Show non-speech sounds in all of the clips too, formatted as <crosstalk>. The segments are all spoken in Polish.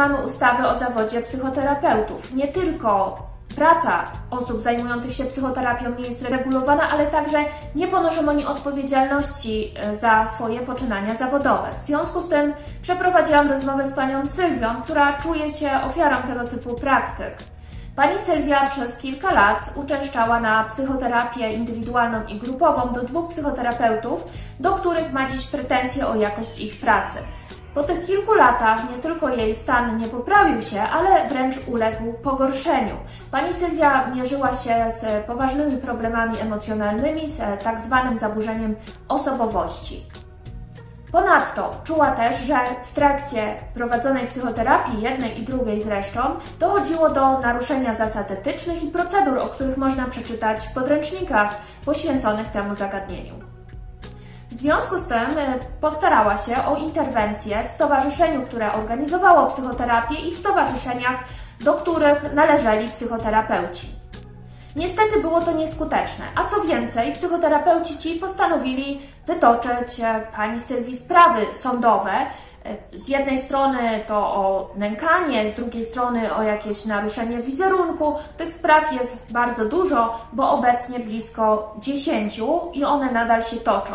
mamy ustawy o zawodzie psychoterapeutów. Nie tylko praca osób zajmujących się psychoterapią nie jest regulowana, ale także nie ponoszą oni odpowiedzialności e, za swoje poczynania zawodowe. W związku z tym przeprowadziłam rozmowę z panią Sylwią, która czuje się ofiarą tego typu praktyk. Pani Sylwia przez kilka lat uczęszczała na psychoterapię indywidualną i grupową do dwóch psychoterapeutów, do których ma dziś pretensje o jakość ich pracy. Po tych kilku latach nie tylko jej stan nie poprawił się, ale wręcz uległ pogorszeniu. Pani Sylwia mierzyła się z poważnymi problemami emocjonalnymi, z tak zwanym zaburzeniem osobowości. Ponadto czuła też, że w trakcie prowadzonej psychoterapii, jednej i drugiej zresztą, dochodziło do naruszenia zasad etycznych i procedur, o których można przeczytać w podręcznikach poświęconych temu zagadnieniu. W związku z tym e, postarała się o interwencję w stowarzyszeniu, które organizowało psychoterapię i w stowarzyszeniach, do których należeli psychoterapeuci. Niestety było to nieskuteczne, a co więcej, psychoterapeuci ci postanowili wytoczyć e, pani Sylwii sprawy sądowe. E, z jednej strony to o nękanie, z drugiej strony o jakieś naruszenie wizerunku. Tych spraw jest bardzo dużo, bo obecnie blisko 10 i one nadal się toczą.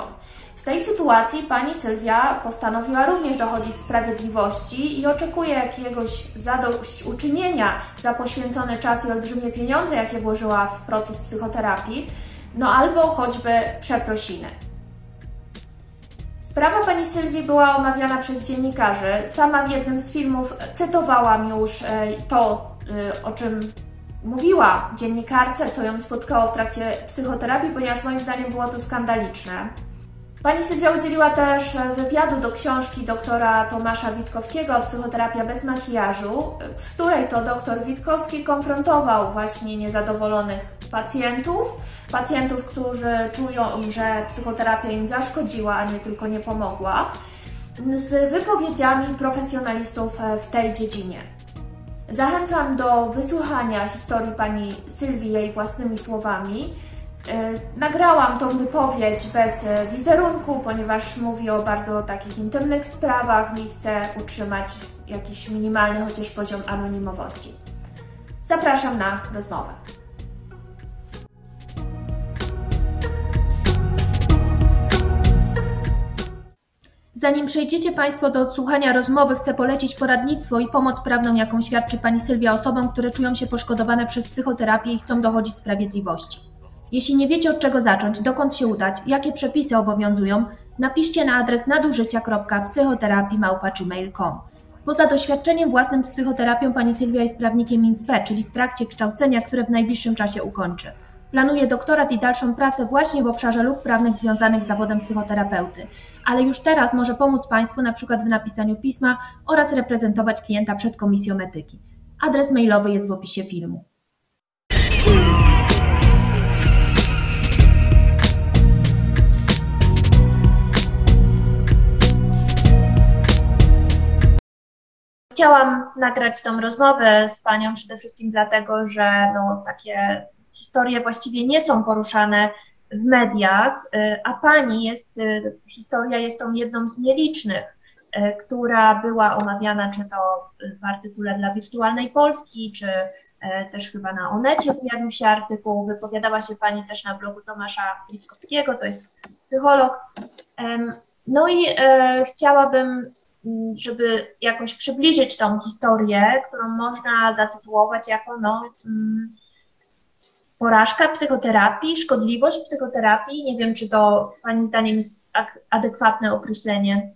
Tej sytuacji pani Sylwia postanowiła również dochodzić sprawiedliwości i oczekuje jakiegoś zadośćuczynienia za poświęcony czas i olbrzymie pieniądze, jakie włożyła w proces psychoterapii, no albo choćby przeprosiny. Sprawa pani Sylwii była omawiana przez dziennikarzy. Sama w jednym z filmów cytowałam już e, to, e, o czym mówiła dziennikarce, co ją spotkało w trakcie psychoterapii, ponieważ moim zdaniem było to skandaliczne. Pani Sylwia udzieliła też wywiadu do książki doktora Tomasza Witkowskiego Psychoterapia bez makijażu, w której to doktor Witkowski konfrontował właśnie niezadowolonych pacjentów, pacjentów, którzy czują, że psychoterapia im zaszkodziła, a nie tylko nie pomogła, z wypowiedziami profesjonalistów w tej dziedzinie. Zachęcam do wysłuchania historii pani Sylwii jej własnymi słowami. E, nagrałam tą wypowiedź bez e, wizerunku, ponieważ mówi o bardzo takich intymnych sprawach i chcę utrzymać jakiś minimalny chociaż poziom anonimowości. Zapraszam na rozmowę. Zanim przejdziecie Państwo do odsłuchania rozmowy, chcę polecić poradnictwo i pomoc prawną, jaką świadczy Pani Sylwia osobom, które czują się poszkodowane przez psychoterapię i chcą dochodzić sprawiedliwości. Jeśli nie wiecie od czego zacząć, dokąd się udać, jakie przepisy obowiązują, napiszcie na adres nadużycia.psychoterapii.gmail.com. Poza doświadczeniem własnym z psychoterapią pani Sylwia jest prawnikiem INSPE, czyli w trakcie kształcenia, które w najbliższym czasie ukończy. Planuje doktorat i dalszą pracę właśnie w obszarze luk prawnych związanych z zawodem psychoterapeuty, ale już teraz może pomóc Państwu na przykład w napisaniu pisma oraz reprezentować klienta przed komisją etyki. Adres mailowy jest w opisie filmu. Chciałam nagrać tą rozmowę z Panią przede wszystkim dlatego, że no, takie historie właściwie nie są poruszane w mediach, y, a Pani jest, y, historia jest tą jedną z nielicznych, y, która była omawiana czy to w artykule dla Wirtualnej Polski, czy też chyba na Onecie pojawił się artykuł, wypowiadała się Pani też na blogu Tomasza Witkowskiego, to jest psycholog. No i chciałabym żeby jakoś przybliżyć tą historię, którą można zatytułować jako no, mm, porażka psychoterapii, szkodliwość psychoterapii. Nie wiem, czy to Pani zdaniem jest adekwatne określenie.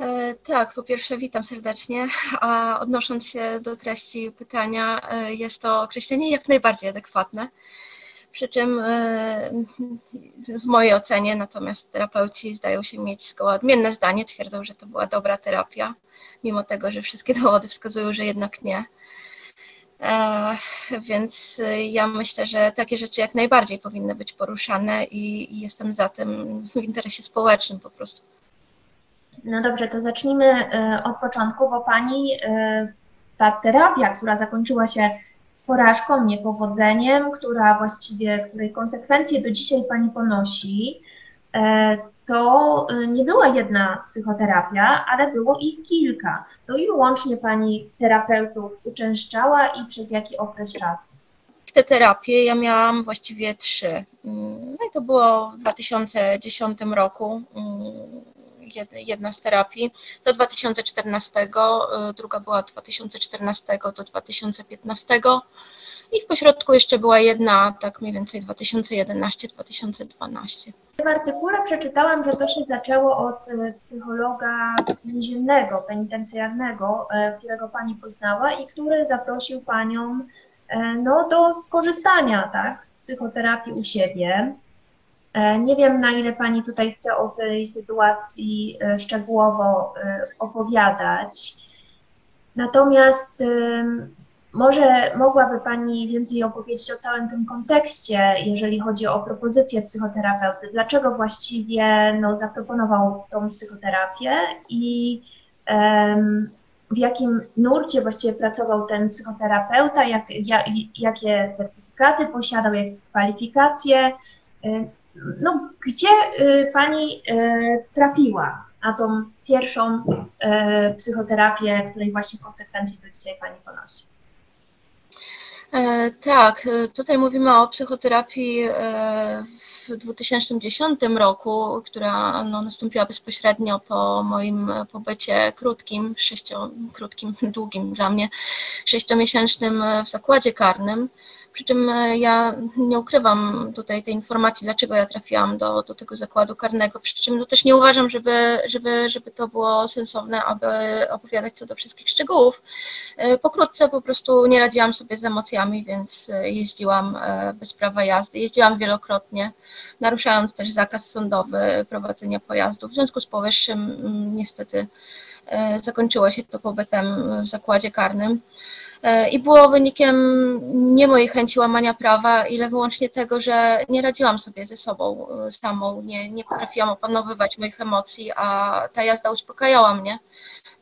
E, tak, po pierwsze witam serdecznie, a odnosząc się do treści pytania, e, jest to określenie jak najbardziej adekwatne. Przy czym e, w mojej ocenie natomiast terapeuci zdają się mieć zgoła odmienne zdanie, twierdzą, że to była dobra terapia, mimo tego, że wszystkie <laughs> dowody wskazują, że jednak nie. E, więc ja myślę, że takie rzeczy jak najbardziej powinny być poruszane i, i jestem za tym w interesie społecznym po prostu. No dobrze, to zacznijmy e, od początku, bo Pani ta terapia, która zakończyła się porażką, niepowodzeniem, która właściwie, której konsekwencje do dzisiaj Pani ponosi, e, to y, nie była jedna psychoterapia, ale było ich kilka. To ilu łącznie pani terapeutów uczęszczała i przez jaki okres czasu? Te terapie ja miałam właściwie trzy. Mm, No i to było w 2010 roku. Jed- Jedna z terapii do 2014, y, druga była od 2014 do 2015 i w pośrodku jeszcze była jedna, tak mniej więcej 2011-2012. W artykule przeczytałam, że to się zaczęło od e, psychologa więziennego, penitencjarnego, e, którego pani poznała i który zaprosił panią no, do skorzystania tak, z psychoterapii u siebie. E, Nie wiem, na ile pani tutaj chce o tej sytuacji e, szczegółowo e, opowiadać. Natomiast może mogłaby Pani więcej opowiedzieć o całym tym kontekście, jeżeli chodzi o propozycję psychoterapeuty. Dlaczego właściwie no, zaproponował tą psychoterapię i em, w jakim nurcie właściwie pracował ten psychoterapeuta, jak, ja, jakie certyfikaty posiadał, jakie kwalifikacje. No, gdzie y, Pani y, trafiła na tą pierwszą y, psychoterapię, której właśnie konsekwencje do dzisiaj Pani ponosi? E, Tak, e, tutaj mówimy o psychoterapii e, w 2010 roku, która no, nastąpiła bezpośrednio po moim pobycie krótkim, sześcio, krótkim, <laughs> długim dla mnie, sześciomiesięcznym w zakładzie karnym. Przy czym e, ja nie ukrywam tutaj tej informacji, dlaczego ja trafiłam do, do tego zakładu karnego. Przy czym no, też nie uważam, żeby, żeby, żeby to było sensowne, aby opowiadać co do wszystkich szczegółów. E, Pokrótce po prostu nie radziłam sobie z emocjami, więc e, jeździłam bez prawa jazdy. Jeździłam wielokrotnie, naruszając też zakaz sądowy prowadzenia pojazdu. W związku z powyższym mm, niestety zakończyło się to pobytem w zakładzie karnym. E, I było wynikiem nie mojej chęci łamania prawa, ile wyłącznie tego, że nie radziłam sobie ze sobą e, samą, nie, nie potrafiłam opanowywać moich emocji, a ta jazda uspokajała mnie.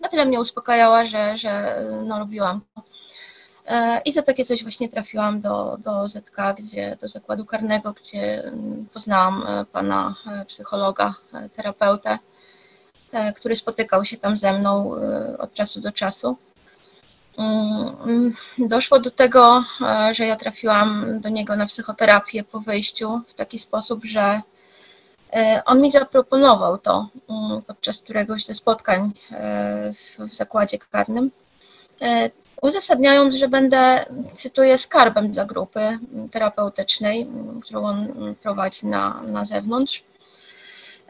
Na tyle mnie uspokajała, że, że e, no, robiłam to. I za takie coś właśnie trafiłam do, do ZK, gdzie, do zakładu karnego, gdzie mm, poznałam pana psychologa, terapeutę, który spotykał się tam ze mną od czasu do czasu. Mm, Doszło do tego, e, że ja trafiłam do niego na psychoterapię po wyjściu w taki sposób, że e, on mi zaproponował to mm, podczas któregoś ze spotkań e, w, zakładzie karnym, uzasadniając, że będę, cytuję, skarbem dla grupy terapeutycznej, którą on prowadzi na, na zewnątrz.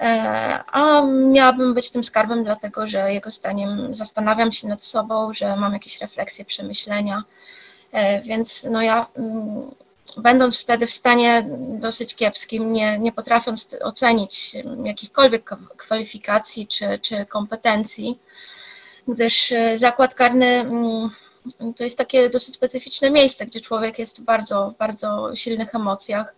E, A miałabym być tym skarbem, dlatego że jego zdaniem zastanawiam się nad sobą, że mam jakieś refleksje, przemyślenia. E, Więc no ja, mm, będąc wtedy w stanie dosyć kiepskim, nie, nie potrafiąc ocenić jakichkolwiek kwa- kwalifikacji czy, czy kompetencji, gdyż e, zakład karny mm, to jest takie dosyć specyficzne miejsce, gdzie człowiek jest w bardzo, bardzo silnych emocjach.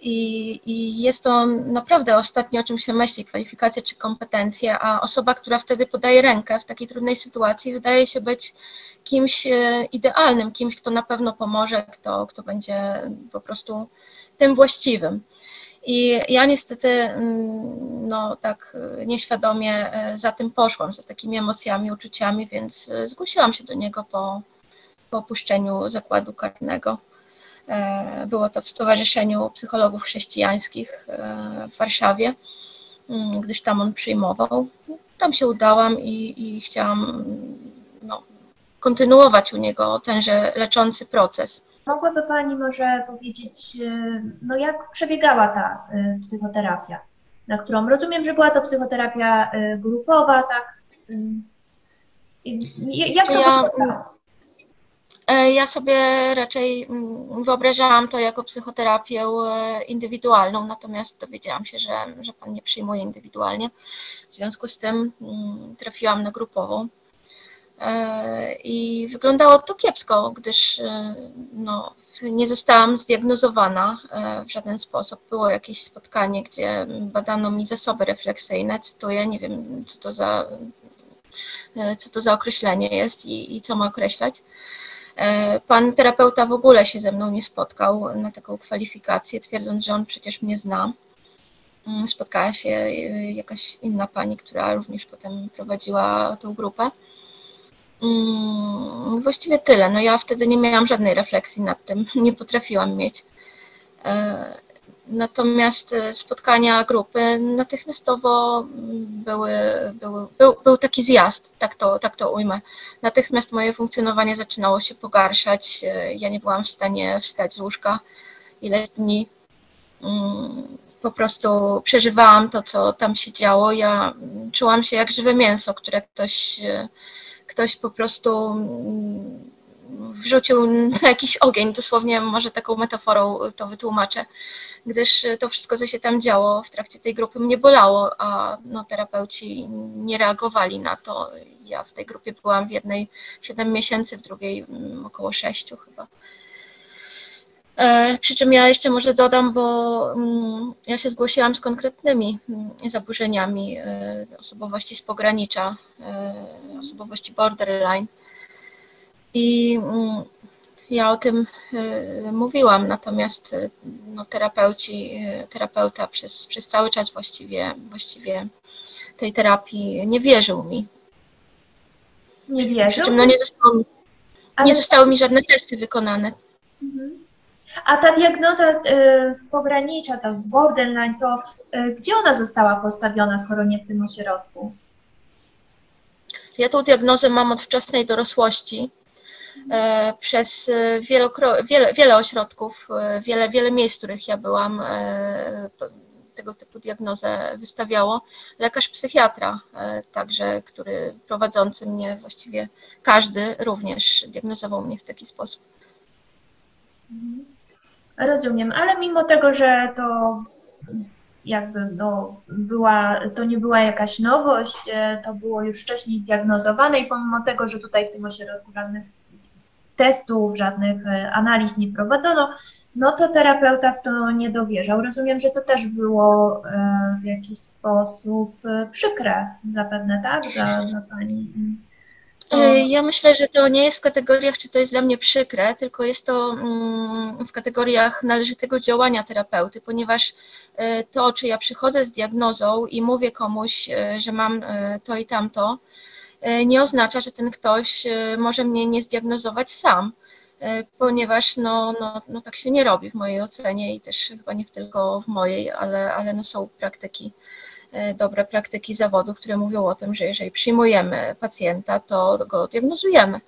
I, I jest to naprawdę ostatnie, o czym się myśli, kwalifikacje czy kompetencje, a osoba, która wtedy podaje rękę w takiej trudnej sytuacji, wydaje się być kimś e, idealnym, kimś, kto na pewno pomoże, kto, kto będzie po prostu tym właściwym. I ja niestety, mm, no tak e, nieświadomie e, za tym poszłam, za takimi emocjami, uczuciami, więc zgłosiłam się do niego po, po opuszczeniu zakładu karnego. E, Było to w Stowarzyszeniu Psychologów Chrześcijańskich e, w Warszawie, mm, gdyż tam on przyjmował. Tam się udałam i, i chciałam mm, no, kontynuować u niego tenże leczący proces. Mogłaby Pani może powiedzieć, y, no jak przebiegała ta psychoterapia, na którą rozumiem, że była to psychoterapia grupowa, tak? I- Jak to Ja- wyglądało? E, Ja sobie raczej mm, wyobrażałam to jako psychoterapię e, indywidualną, natomiast dowiedziałam się, że, że pan nie przyjmuje indywidualnie. W związku z tym mm, trafiłam na grupową. E, I wyglądało to kiepsko, gdyż no, nie zostałam zdiagnozowana w żaden sposób. Było jakieś spotkanie, gdzie badano mi zasoby refleksyjne, cytuję, nie wiem co to za, co to za określenie jest i, i co ma określać. E, Pan terapeuta w ogóle się ze mną nie spotkał na taką kwalifikację, twierdząc, że on przecież mnie zna. mm, spotkała się y, jakaś inna pani, która również potem prowadziła tą grupę. Mm, właściwie tyle. No ja wtedy nie miałam żadnej refleksji nad tym, <laughs> nie potrafiłam mieć. E, natomiast e, spotkania grupy natychmiastowo były, były, był, był taki zjazd, tak to, tak to ujmę. Natychmiast moje funkcjonowanie zaczynało się pogarszać. E, ja nie byłam w stanie wstać z łóżka ileś dni. Mm, po prostu przeżywałam to, co tam się działo. Ja czułam się jak żywe mięso, które ktoś ktoś po prostu mm, wrzucił na jakiś ogień, dosłownie może taką metaforą to wytłumaczę, gdyż to wszystko, co się tam działo w trakcie tej grupy mnie bolało, a no, terapeuci nie reagowali na to. Ja w tej grupie byłam w jednej 7 miesięcy, w drugiej mm, około 6 chyba. E, przy czym ja jeszcze może dodam, bo mm, ja się zgłosiłam z konkretnymi mm, zaburzeniami e, osobowości z pogranicza, e, osobowości borderline. I mm, ja o tym mówiłam, natomiast no, terapeuci, terapeuta przez, przez cały czas właściwie, właściwie tej terapii nie wierzył mi. Nie wierzył? Czym no, nie, zostało, nie zostały mi żadne testy wykonane. Mhm. A ta diagnoza z pogranicza, to borderline, to gdzie ona została postawiona, skoro nie w tym ośrodku? Ja tą diagnozę mam od wczesnej dorosłości. E, przez wiele, wiele ośrodków, wiele, wiele miejsc, w których ja byłam, tego typu diagnozę wystawiało. Lekarz psychiatra, także, który prowadzący mnie właściwie każdy również diagnozował mnie w taki sposób. Mhm. Rozumiem, ale mimo tego, że to jakby no, była, to nie była jakaś nowość, e, to było już wcześniej diagnozowane i pomimo tego, że tutaj w tym ośrodku żadnych testów, żadnych e, analiz nie prowadzono, no to terapeuta w to nie dowierzał. Rozumiem, że to też było e, w jakiś sposób przykre zapewne, tak, dla, dla Pani. Ja myślę, że to nie jest w kategoriach, czy to jest dla mnie przykre, tylko jest to mm, w kategoriach należytego działania terapeuty, ponieważ to, czy ja przychodzę z diagnozą i mówię komuś, że mam to i tamto, nie oznacza, że ten ktoś może mnie nie zdiagnozować sam, ponieważ no, no, no tak się nie robi w mojej ocenie i też chyba nie tylko w mojej, ale, ale no są praktyki E, dobre praktyki zawodu, które mówią o tym, że jeżeli przyjmujemy pacjenta, to go diagnozujemy.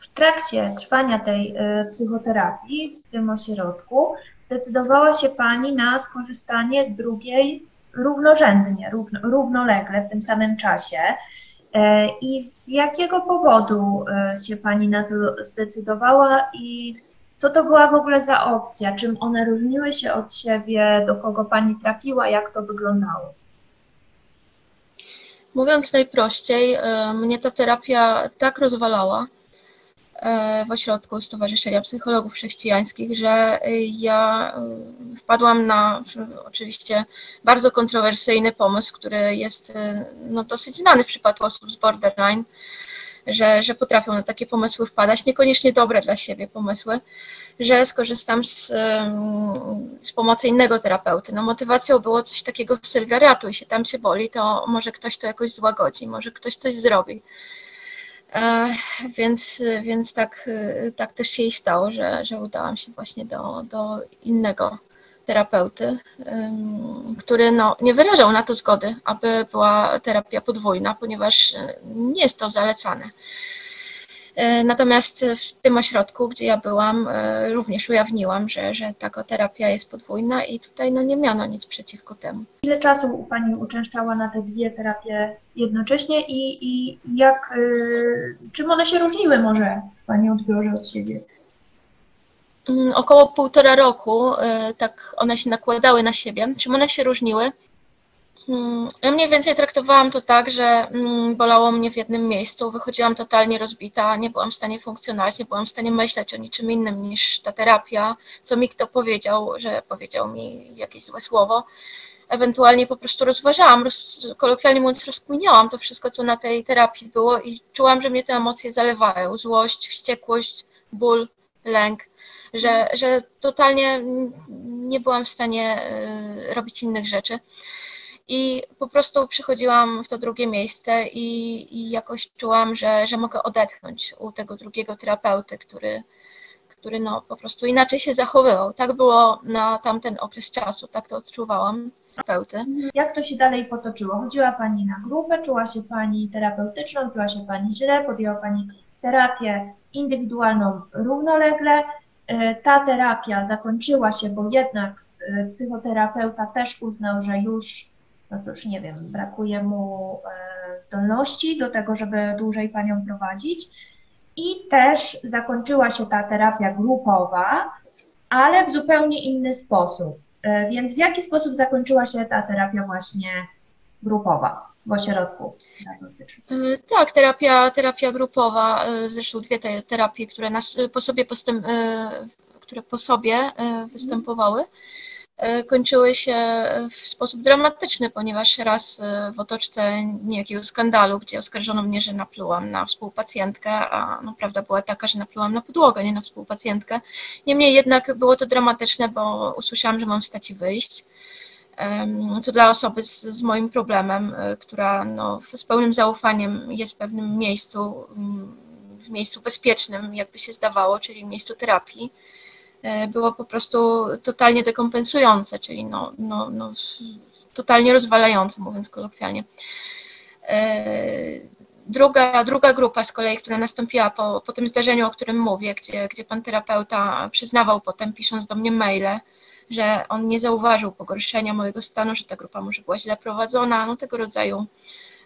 W trakcie trwania tej e, psychoterapii w tym ośrodku decydowała się Pani na skorzystanie z drugiej równorzędnie, równo, równolegle w tym samym czasie. E, I z jakiego powodu się Pani na to zdecydowała i co to była w ogóle za opcja? Czym one różniły się od siebie? Do kogo Pani trafiła? Jak to wyglądało? Mówiąc najprościej, e, mnie ta terapia tak rozwalała e, w ośrodku Stowarzyszenia Psychologów Chrześcijańskich, że ja e, wpadłam na oczywiście bardzo kontrowersyjny pomysł, który jest no, dosyć znany w przypadku osób z borderline, że, że potrafią na takie pomysły wpadać, niekoniecznie dobre dla siebie pomysły, że skorzystam z, z pomocy innego terapeuty. No motywacją było coś takiego, Sylwia, ratuj się, tam się boli, to może ktoś to jakoś złagodzi, może ktoś coś zrobi. E, więc, więc tak, tak też się i stało, że, że udałam się właśnie do, do innego terapeuty, który no, nie wyrażał na to zgody, aby była terapia podwójna, ponieważ e, nie jest to zalecane. E, natomiast w tym ośrodku, gdzie ja byłam, e, również ujawniłam, że, że taka terapia jest podwójna i tutaj no, nie miano nic przeciwko temu. Ile czasu Pani uczęszczała na te dwie terapie jednocześnie i, i jak, czym one się różniły może Pani odbiorze od siebie? Mm, około półtora roku, tak one się nakładały na siebie. Czym one się różniły? Mm, ja mniej więcej traktowałam to tak, że mm, bolało mnie w jednym miejscu, wychodziłam totalnie rozbita, nie byłam w stanie funkcjonować, nie byłam w stanie myśleć o niczym innym niż ta terapia, co mi kto powiedział, że powiedział mi jakieś złe słowo. Ewentualnie po prostu rozważałam, roz, kolokwialnie mówiąc, rozkminiałam to wszystko, co na tej terapii było i czułam, że mnie te emocje zalewają. Złość, wściekłość, ból, lęk że, że totalnie nie byłam w stanie y, robić innych rzeczy. I po prostu przychodziłam w to drugie miejsce i, i jakoś czułam, że, że mogę odetchnąć u tego drugiego terapeuty, który, który no, po prostu inaczej się zachowywał. Tak było na tamten okres czasu, tak to odczuwałam terapeuty. Jak to się dalej potoczyło? Chodziła Pani na grupę, czuła się Pani terapeutyczną, czuła się Pani źle, podjęła Pani terapię indywidualną równolegle. E, ta terapia zakończyła się, bo jednak e, psychoterapeuta też uznał, że już, no cóż, nie wiem, brakuje mu e, zdolności do tego, żeby dłużej Panią prowadzić. I też zakończyła się ta terapia grupowa, ale w zupełnie inny sposób. Więc w jaki sposób zakończyła się ta terapia właśnie grupowa w ośrodku terapeutycznym? Tak, terapia, terapia grupowa, zresztą dwie te terapie, które nas, po sobie postęp, które po sobie występowały, kończyły się w sposób dramatyczny, ponieważ raz w otoczce niejakiego skandalu, gdzie oskarżono mnie, że naplułam na współpacjentkę, a no, prawda była taka, że naplułam na podłogę, nie na współpacjentkę. Niemniej jednak było to dramatyczne, bo usłyszałam, że mam wstać i wyjść co dla osoby z, z moim problemem, e, która no, z pełnym zaufaniem jest w pewnym miejscu, w miejscu bezpiecznym, jakby się zdawało, czyli w miejscu terapii, e, było po prostu totalnie dekompensujące, czyli no, no, no, totalnie rozwalające, mówiąc kolokwialnie. E, druga, druga grupa z kolei, która nastąpiła po, po tym zdarzeniu, o którym mówię, gdzie, gdzie pan terapeuta przyznawał potem, pisząc do mnie maile, że on nie zauważył pogorszenia mojego stanu, że ta grupa może była źle prowadzona, no tego rodzaju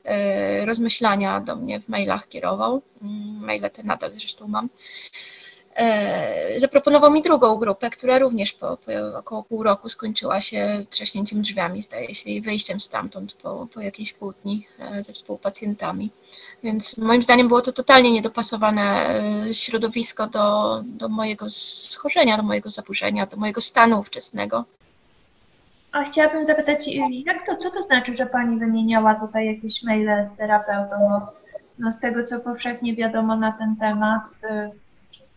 e, rozmyślania do mnie w mailach kierował. Mm, maile te nadal zresztą mam. E, zaproponował mi drugą grupę, która również po, po około pół roku skończyła się trzaśnięciem drzwiami, zdaje się, i wyjściem stamtąd po, po jakiejś kłótni e, ze współpacjentami. Więc moim zdaniem było to totalnie niedopasowane e, środowisko do, do mojego schorzenia, do mojego zaburzenia, do mojego stanu ówczesnego. A chciałabym zapytać, jak to, co to znaczy, że Pani wymieniała tutaj jakieś maile z terapeutą? No, no z tego, co powszechnie wiadomo na ten temat,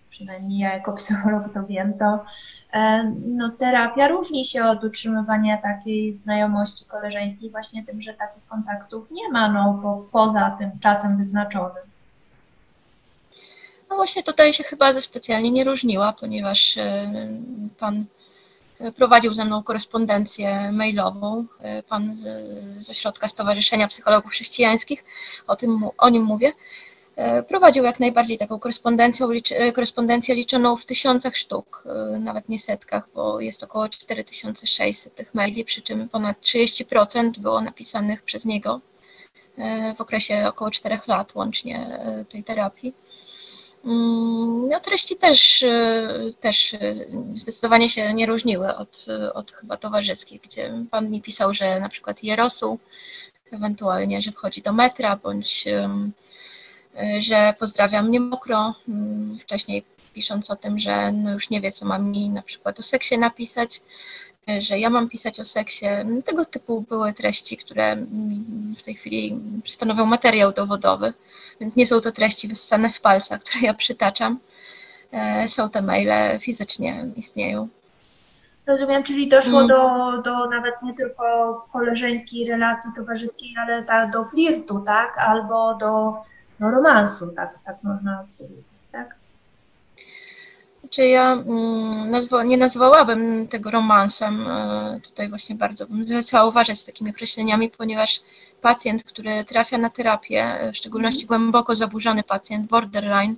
przynajmniej ja jako psycholog to wiem, to e, no, terapia różni się od utrzymywania takiej znajomości koleżeńskiej właśnie tym, że takich kontaktów nie ma no, po, poza tym czasem wyznaczonym. No właśnie tutaj się chyba ze specjalnie nie różniła, ponieważ e, pan prowadził ze mną korespondencję mailową, e, pan z, z ośrodka Stowarzyszenia Psychologów Chrześcijańskich, o, tym, o nim mówię. E, prowadził jak najbardziej taką korespondencję, e, korespondencję liczoną w tysiącach sztuk, e, nawet nie setkach, bo jest około 4600 tych maili, przy czym ponad 30% było napisanych przez niego w okresie około 4 lat łącznie tej terapii. Mm, no, treści też, też zdecydowanie się nie różniły od, od chyba towarzyskich, gdzie pan mi pisał, że na przykład je rosół, ewentualnie, że wchodzi do metra, bądź że pozdrawiam mnie mokro, mm, wcześniej pisząc o tym, że no już nie wie, co mam mi na przykład o seksie napisać, y, że ja mam pisać o seksie. Tego typu były treści, które mm, w tej chwili stanowią materiał dowodowy, więc nie są to treści wyssane z palca, które ja przytaczam. Y, są te maile, fizycznie istnieją. Rozumiem, czyli doszło mm. do, do nawet nie tylko koleżeńskiej relacji towarzyskiej, ale ta, do flirtu, tak? Albo do no, romansu, tak, tak można powiedzieć, tak? Czy ja mm, nazwa, nie nazwałabym tego romansem, e, tutaj właśnie bardzo bym zwracała uważać z takimi określeniami, ponieważ pacjent, który trafia na terapię, e, w szczególności mhm. głęboko zaburzony pacjent, borderline,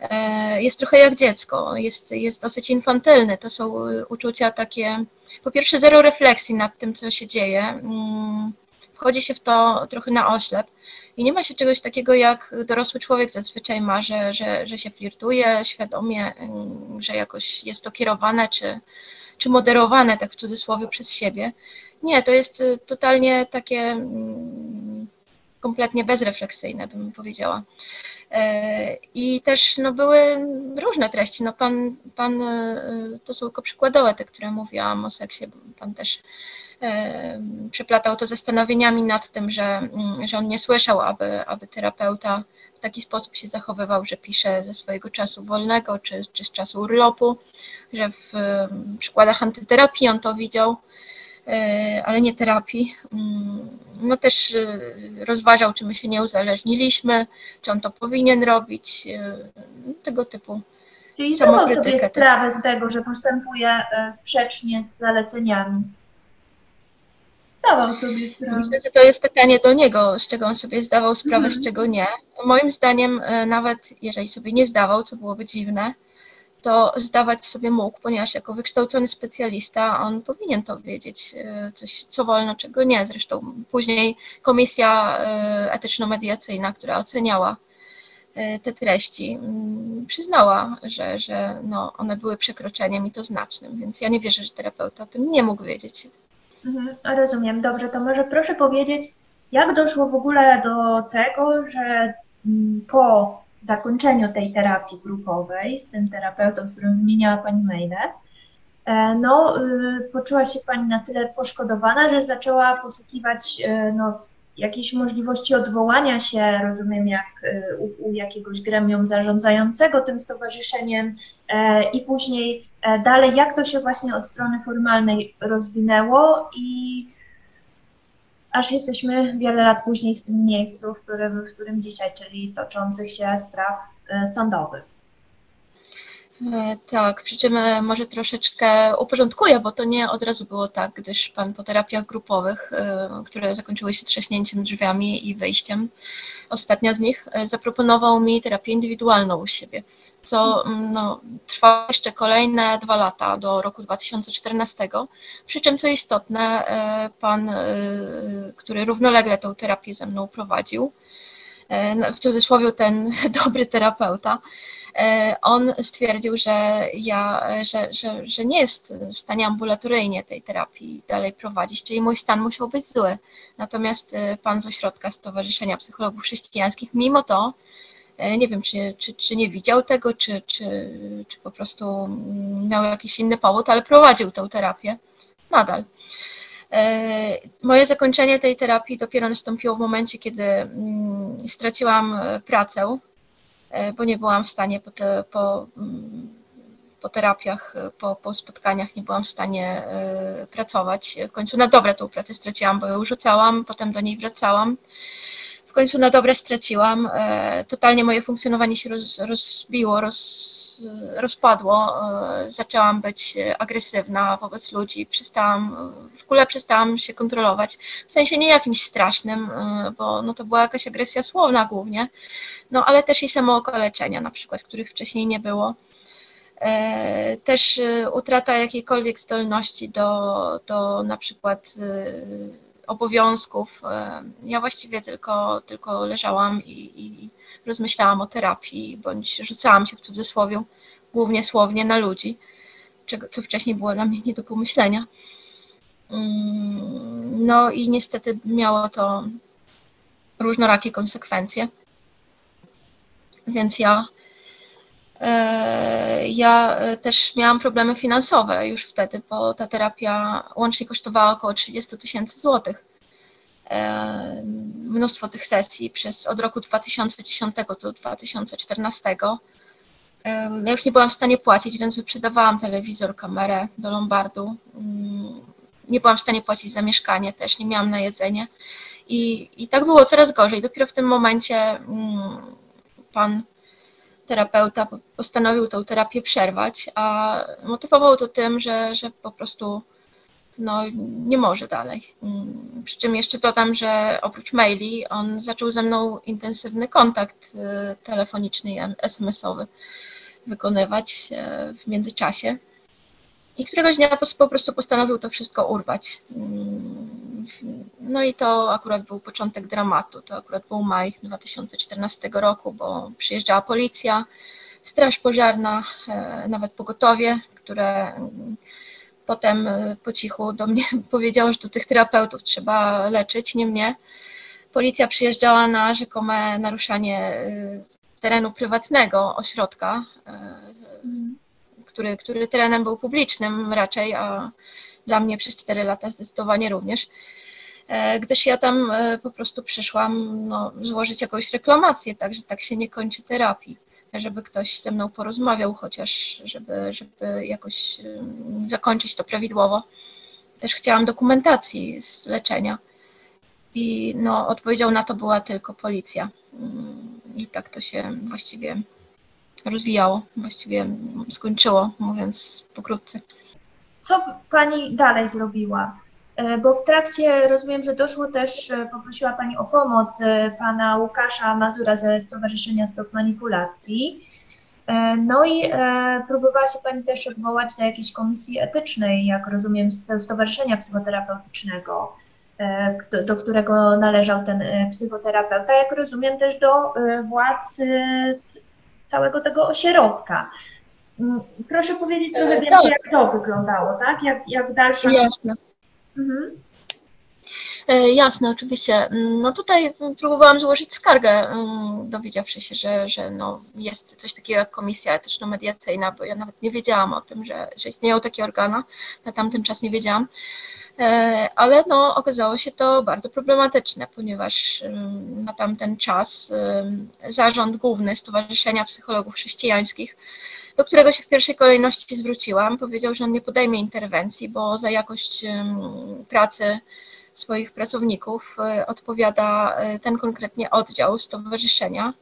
e, jest trochę jak dziecko, jest, jest dosyć infantylny. To są uczucia takie, po pierwsze, zero refleksji nad tym, co się dzieje. Mm, wchodzi się w to trochę na oślep. I nie ma się czegoś takiego, jak dorosły człowiek zazwyczaj ma, że, że, że się flirtuje świadomie, mm, że jakoś jest to kierowane czy, czy moderowane, tak w cudzysłowie, przez siebie. Nie, to jest y, totalnie takie mm, kompletnie bezrefleksyjne, bym powiedziała. I też no, były różne treści. No, pan, pan, to są tylko przykładowe te, które mówiłam o seksie, pan też przeplatał to zastanowieniami nad tym, że, mm, że on nie słyszał, aby, aby terapeuta w taki sposób się zachowywał, że pisze ze swojego czasu wolnego czy, czy z czasu urlopu, że w przykładach antyterapii on to widział, e, ale nie terapii. Mm, no też e, rozważał, czy my się nie uzależniliśmy, czy on to powinien robić, e, tego typu. Czyli zdawał sobie sprawę z tego, że postępuje sprzecznie z zaleceniami. Zdawał sobie sprawę. Myślę, że to jest pytanie do niego, z czego on sobie zdawał sprawę, mm. z czego nie. Moim zdaniem, e, nawet jeżeli sobie nie zdawał, co byłoby dziwne, to zdawać sobie mógł, ponieważ jako wykształcony specjalista on powinien to wiedzieć, e, coś, co wolno, czego nie. Zresztą później komisja e, etyczno-mediacyjna, która oceniała te treści, mm, przyznała, że, że no, one były przekroczeniem i to znacznym, więc ja nie wierzę, że terapeuta o tym nie mógł wiedzieć. Mhm, rozumiem, dobrze. To może proszę powiedzieć, jak doszło w ogóle do tego, że mm, po zakończeniu tej terapii grupowej z tym terapeutą, którym wymieniała Pani maile, e, no, y, poczuła się Pani na tyle poszkodowana, że zaczęła poszukiwać y, no, jakiejś możliwości odwołania się, rozumiem, jak y, u, u jakiegoś gremium zarządzającego tym stowarzyszeniem e, i później e, dalej, jak to się właśnie od strony formalnej rozwinęło i aż jesteśmy wiele lat później w tym miejscu, w którym, w którym dzisiaj, czyli toczących się spraw e, sądowych. E, tak, przy czym e, może troszeczkę uporządkuję, bo to nie od razu było tak, gdyż pan po terapiach grupowych, e, które zakończyły się trzaśnięciem drzwiami i wyjściem, ostatnia z nich, zaproponował mi terapię indywidualną u siebie, co mm, no, trwa jeszcze kolejne dwa lata, do roku 2014, przy czym co istotne, pan, który równolegle tę terapię ze mną prowadził, w cudzysłowie ten <laughs> dobry terapeuta, on stwierdził, że ja, że, że, że nie jest w stanie ambulatoryjnie tej terapii dalej prowadzić, czyli mój stan musiał być zły. Natomiast e, pan z ośrodka Stowarzyszenia Psychologów Chrześcijańskich, mimo to, e, nie wiem, czy, czy, czy nie widział tego, czy, czy, czy po prostu miał jakiś inny powód, ale prowadził tę terapię nadal. Moje zakończenie tej terapii dopiero nastąpiło w momencie, kiedy mm, straciłam pracę E, bo nie byłam w stanie po, te, po, mm, po terapiach, po, po spotkaniach nie byłam w stanie e, pracować. W końcu na dobre tą pracę straciłam, bo ją rzucałam, potem do niej wracałam. W końcu na dobre straciłam. E, totalnie moje funkcjonowanie się roz, rozbiło, roz, rozpadło. Zaczęłam być agresywna wobec ludzi, przestałam, w ogóle przestałam się kontrolować. W sensie nie jakimś strasznym, bo no to była jakaś agresja słowna głównie, no ale też i samookaleczenia na przykład, których wcześniej nie było. E, też e, utrata jakiejkolwiek zdolności do, do na przykład e, obowiązków. Ja właściwie tylko, tylko leżałam i, i rozmyślałam o terapii, bądź rzucałam się w cudzysłowie, głównie słownie, na ludzi, czego, co wcześniej było dla mnie nie do pomyślenia. Mm, no i niestety miało to różnorakie konsekwencje. Więc ja, e, ja też miałam problemy finansowe już wtedy, bo ta terapia łącznie kosztowała około 30 tysięcy złotych. E, mnóstwo tych sesji przez od roku 2010 do 2014. E, ja już nie byłam w stanie płacić, więc wyprzedawałam telewizor, kamerę do Lombardu. Mm, nie byłam w stanie płacić za mieszkanie też, nie miałam na jedzenie. I, i tak było coraz gorzej. Dopiero w tym momencie mm, pan terapeuta postanowił tę terapię przerwać, a motywował to tym, że, że po prostu no, nie może dalej. Mm, przy czym jeszcze dodam, że oprócz maili on zaczął ze mną intensywny kontakt y, telefoniczny i SMS-owy wykonywać y, w międzyczasie. I któregoś dnia po prostu postanowił to wszystko urwać. Mm, no i to akurat był początek dramatu. To akurat był maj 2014 roku, bo przyjeżdżała policja, straż pożarna, e, nawet pogotowie, które potem e, po cichu do mnie <laughs> powiedziało, że do tych terapeutów trzeba leczyć, nie mnie. Policja przyjeżdżała na rzekome naruszanie e, terenu prywatnego ośrodka, który, który terenem był publicznym raczej, a dla mnie przez 4 lata zdecydowanie również. Gdyż ja tam po prostu przyszłam no, złożyć jakąś reklamację, tak, że tak się nie kończy terapii żeby ktoś ze mną porozmawiał, chociaż żeby, żeby jakoś zakończyć to prawidłowo. Też chciałam dokumentacji z leczenia i no, odpowiedzią na to była tylko policja. I tak to się właściwie rozwijało, właściwie skończyło, mówiąc pokrótce. Co pani dalej zrobiła? E, bo w trakcie rozumiem, że doszło też, e, poprosiła Pani o pomoc e, Pana Łukasza Mazura ze Stowarzyszenia Stop Manipulacji. No i próbowała się Pani też odwołać do jakiejś komisji etycznej, jak rozumiem, z Stowarzyszenia Psychoterapeutycznego, do którego należał ten psychoterapeuta, jak rozumiem też do władz całego tego ośrodka. Mm, proszę powiedzieć trochę więcej, tak. jak to wyglądało, tak? Jak, jak dalsza... Jasne. Mhm. E, jasne, oczywiście. Mm, no tutaj próbowałam złożyć skargę, mm, dowiedziawszy się, że, że no jest coś takiego jak komisja etyczno-mediacyjna, bo ja nawet nie wiedziałam o tym, że, że istnieją takie organa, na tamten czas nie wiedziałam. E, ale no, okazało się to bardzo problematyczne, ponieważ na tamten czas zarząd główny Stowarzyszenia Psychologów Chrześcijańskich do którego się w pierwszej kolejności zwróciłam, powiedział, że on nie podejmie interwencji, bo za jakość pracy swoich pracowników e, odpowiada e, ten konkretnie oddział stowarzyszenia,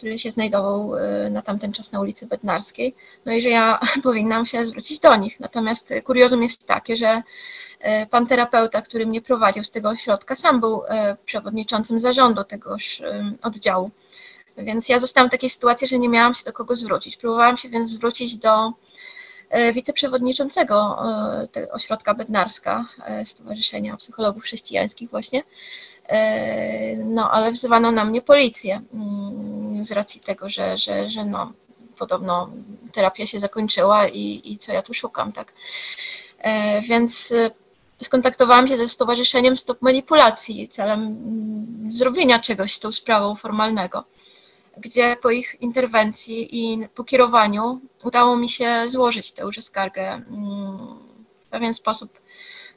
który się znajdował e, na tamten czas na ulicy Bednarskiej. No i że ja <laughs> powinnam się zwrócić do nich. Natomiast kuriozum jest takie, że pan terapeuta, który mnie prowadził z tego ośrodka, sam był przewodniczącym zarządu tegoż oddziału. Więc ja zostałam w takiej sytuacji, że nie miałam się do kogo zwrócić. Próbowałam się więc zwrócić do wiceprzewodniczącego ośrodka Bednarska, Stowarzyszenia Psychologów Chrześcijańskich właśnie, no ale wzywano na mnie policję mm, z racji tego, że, że, że no, podobno terapia się zakończyła i, i co ja tu szukam, tak. Więc skontaktowałam się ze Stowarzyszeniem Stop Manipulacji celem mm, zrobienia czegoś tą sprawą formalnego gdzie po ich interwencji i pokierowaniu udało mi się złożyć tę już skargę mm, w pewien sposób,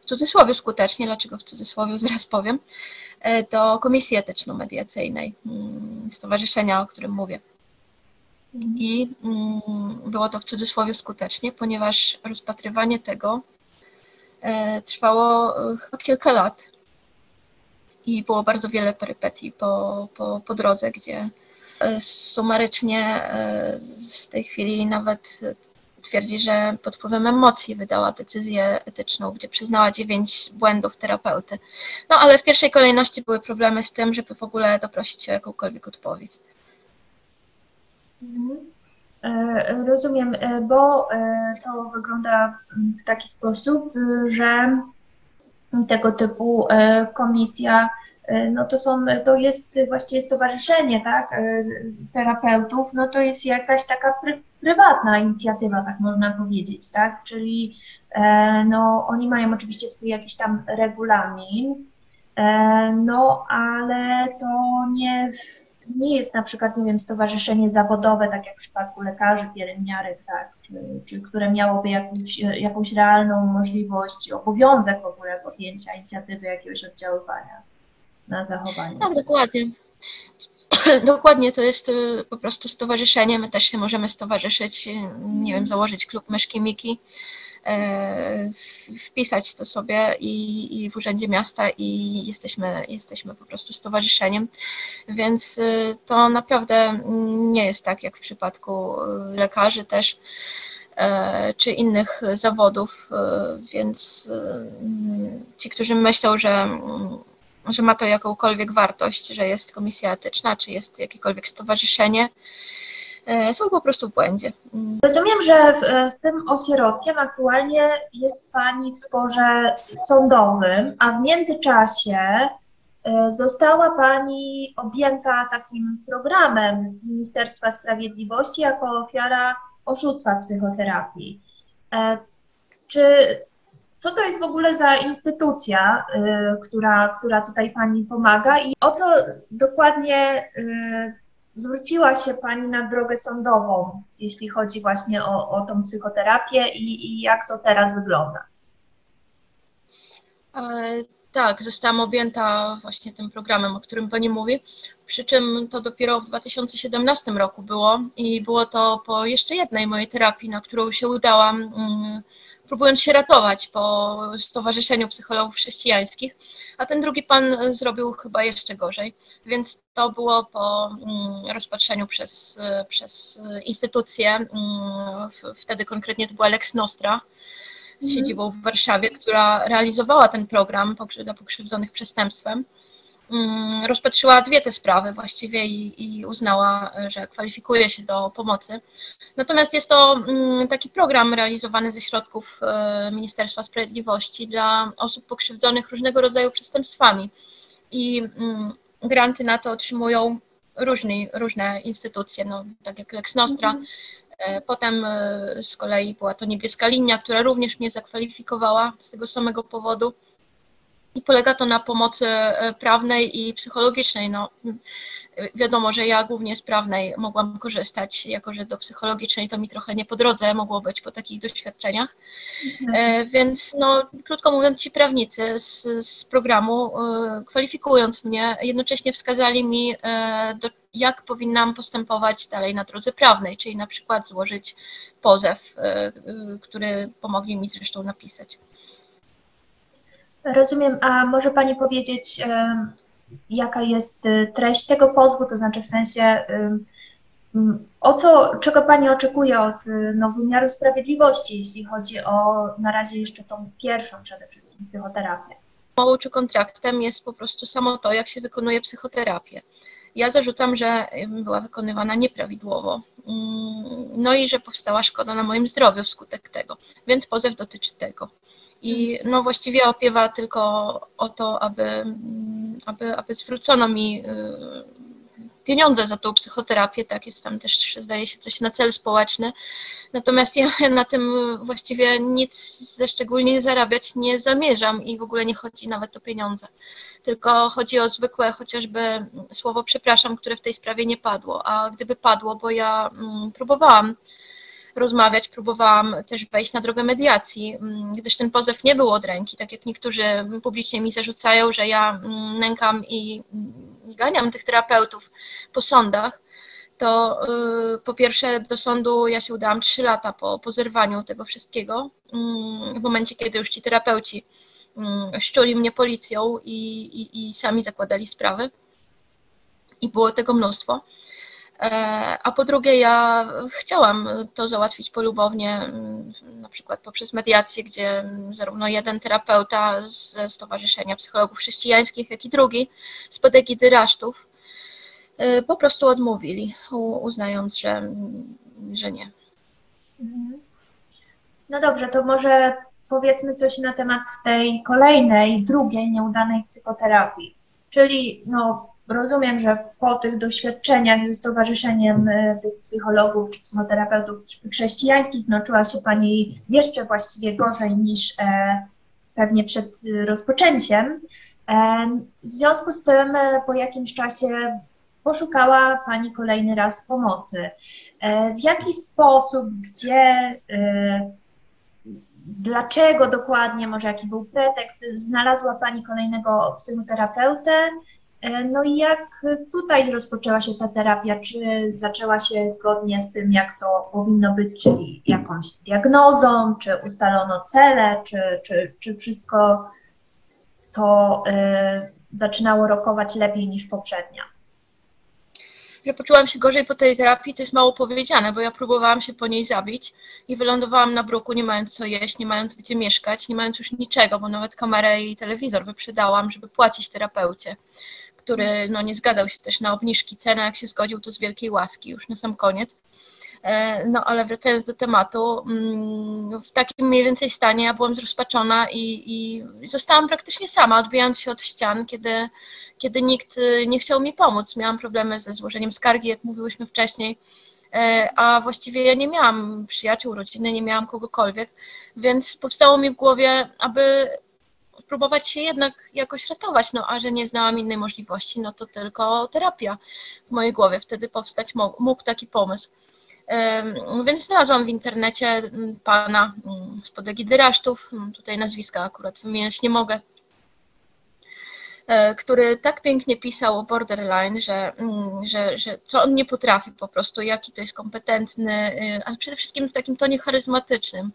w cudzysłowie skutecznie, dlaczego w cudzysłowie zaraz powiem, e, do Komisji Etyczno-Mediacyjnej mm, Stowarzyszenia, o którym mówię. I mm, było to w cudzysłowie skutecznie, ponieważ rozpatrywanie tego e, trwało e, kilka lat i było bardzo wiele perypetii po, po, po drodze, gdzie sumarycznie e, w tej chwili nawet twierdzi, że pod wpływem emocji wydała decyzję etyczną, gdzie przyznała dziewięć błędów terapeuty. No ale w pierwszej kolejności były problemy z tym, żeby w ogóle doprosić się o jakąkolwiek odpowiedź. Mhm. E, rozumiem, e, bo to wygląda w taki sposób, że tego typu komisja E, no to są, to jest właściwie stowarzyszenie, tak, e, terapeutów, no to jest jakaś taka pry, prywatna inicjatywa, tak można powiedzieć, tak, czyli e, no oni mają oczywiście swój jakiś tam regulamin, no ale to nie, nie jest na przykład, nie wiem, stowarzyszenie zawodowe, tak jak w przypadku lekarzy, pielęgniarek, tak, czy, czy które miałoby jakąś, jakąś realną możliwość, obowiązek w ogóle podjęcia inicjatywy jakiegoś oddziaływania na zachowanie. Tak, dokładnie. <clears throat> Dokładnie, to jest y, po prostu stowarzyszenie. My też się możemy stowarzyszyć, nie wiem, założyć klub Myszki Miki, e, wpisać to sobie i, i w Urzędzie Miasta i jesteśmy, jesteśmy po prostu stowarzyszeniem. Więc y, to naprawdę nie jest tak jak w przypadku y, lekarzy też czy innych zawodów, więc ci, którzy myślą, że że ma to jakąkolwiek wartość, że jest komisja etyczna, czy jest jakiekolwiek stowarzyszenie, e, są po prostu w błędzie. Rozumiem, że e, z tym ośrodkiem aktualnie jest Pani w sporze sądowym, a w międzyczasie e, została Pani objęta takim programem Ministerstwa Sprawiedliwości jako ofiara oszustwa psychoterapii. Czy co to jest w ogóle za instytucja, y, która, która tutaj Pani pomaga i o co dokładnie y, zwróciła się Pani na drogę sądową, jeśli chodzi właśnie o, o tą psychoterapię i, i jak to teraz wygląda? E, tak, zostałam objęta właśnie tym programem, o którym Pani mówi. Przy czym to dopiero w 2017 roku było i było to po jeszcze jednej mojej terapii, na którą się udałam, mm, próbując się ratować po Stowarzyszeniu Psychologów Chrześcijańskich, a ten drugi pan zrobił chyba jeszcze gorzej. Więc to było po mm, rozpatrzeniu przez, przez instytucję, mm, wtedy konkretnie to była Lex Nostra, z mhm. siedzibą w Warszawie, która realizowała ten program dla pokrzywdzonych przestępstwem. Mm, rozpatrzyła dwie te sprawy właściwie i, i, uznała, że kwalifikuje się do pomocy. Natomiast jest to mm, taki program realizowany ze środków e, Ministerstwa Sprawiedliwości dla osób pokrzywdzonych różnego rodzaju przestępstwami. I mm, granty na to otrzymują różni, różne instytucje, no, tak jak Lex Nostra. Mhm. E, potem e, z kolei była to niebieska linia, która również mnie zakwalifikowała z tego samego powodu i polega to na pomocy e, prawnej i psychologicznej. No, wiadomo, że ja głównie z prawnej mogłam korzystać, jako że do psychologicznej to mi trochę nie po drodze mogło być po takich doświadczeniach. Mhm. Więc no, krótko mówiąc, ci prawnicy z, z programu, e, kwalifikując mnie, jednocześnie wskazali mi, do, jak powinnam postępować dalej na drodze prawnej, czyli na przykład złożyć pozew, który pomogli mi zresztą napisać. Rozumiem, a może Pani powiedzieć, jaka jest y, treść tego pozwu, to znaczy w sensie o co, czego Pani oczekuje od y, no, wymiaru sprawiedliwości, jeśli chodzi o na razie jeszcze tą pierwszą przede wszystkim psychoterapię? Małą czy kontraktem jest po prostu samo to, jak się wykonuje psychoterapię. Ja zarzucam, że była wykonywana nieprawidłowo, no i że powstała szkoda na moim zdrowiu wskutek tego, więc pozew dotyczy tego. I no właściwie opiewa tylko o to, aby, aby, aby zwrócono mi y, pieniądze za tą psychoterapię, tak, jest tam też, zdaje się, coś na cel społeczny. Natomiast ja <laughs> na tym właściwie nic ze szczególnie zarabiać nie zamierzam i w ogóle nie chodzi nawet o pieniądze. Tylko chodzi o zwykłe chociażby słowo przepraszam, które w tej sprawie nie padło. A gdyby padło, bo ja mm, próbowałam rozmawiać, próbowałam też wejść na drogę mediacji, mm, gdyż ten pozew nie był od ręki, tak jak niektórzy publicznie mi zarzucają, że ja mm, nękam i ganiam tych terapeutów po sądach, to y, po pierwsze do sądu ja się udałam 3 lata po, po zerwaniu tego wszystkiego, mm, w momencie, kiedy już ci terapeuci szczuli mnie policją i, i, i sami zakładali sprawy. I było tego mnóstwo. E, a po drugie, ja chciałam to załatwić polubownie, mm, na przykład poprzez mediację, gdzie zarówno jeden terapeuta ze Stowarzyszenia Psychologów Chrześcijańskich, jak i drugi z podegidy Rasztów e, po prostu odmówili, uznając, że, że nie. Mhm. No dobrze, to może powiedzmy coś na temat tej kolejnej, drugiej nieudanej psychoterapii. Czyli no, rozumiem, że po tych doświadczeniach ze Stowarzyszeniem e, tych psychologów czy psychoterapeutów chrześcijańskich no, czuła się Pani jeszcze właściwie gorzej niż e, pewnie przed rozpoczęciem. E, w związku z tym po jakimś czasie poszukała Pani kolejny raz pomocy. W jaki sposób, gdzie, dlaczego dokładnie, może jaki był pretekst, znalazła Pani kolejnego psychoterapeutę? E, no i jak tutaj rozpoczęła się ta terapia? Czy zaczęła się zgodnie z tym, jak to powinno być, czyli jakąś diagnozą, czy ustalono cele, czy, czy, czy wszystko to y, zaczynało rokować lepiej niż poprzednia? Że poczułam się gorzej po tej terapii, to jest mało powiedziane, bo ja próbowałam się po niej zabić i wylądowałam na bruku, nie mając co jeść, nie mając gdzie mieszkać, nie mając już niczego, bo nawet kamerę i telewizor wyprzedałam, żeby płacić terapeucie który no, nie zgadzał się też na obniżki ceny, jak się zgodził, to z wielkiej łaski już na sam koniec. E, no ale wracając do tematu, mm, w takim mniej więcej stanie ja byłam zrozpaczona i, i zostałam praktycznie sama, odbijając się od ścian, kiedy, kiedy nikt nie chciał mi pomóc. Miałam problemy ze złożeniem skargi, jak mówiłyśmy wcześniej, e, a właściwie ja nie miałam przyjaciół, rodziny, nie miałam kogokolwiek, więc powstało mi w głowie, aby próbować się jednak jakoś ratować, no a że nie znałam innej możliwości, no to tylko terapia w mojej głowie. Wtedy powstać mógł, taki pomysł. Więc znalazłam w internecie mm, pana mm, spod egidy Rasztów, mm, tutaj nazwiska akurat wymieniać nie mogę, e, który tak pięknie pisał o borderline, że, że, że co on nie potrafi po prostu, jaki to jest kompetentny, y, ale przede wszystkim w takim tonie charyzmatycznym.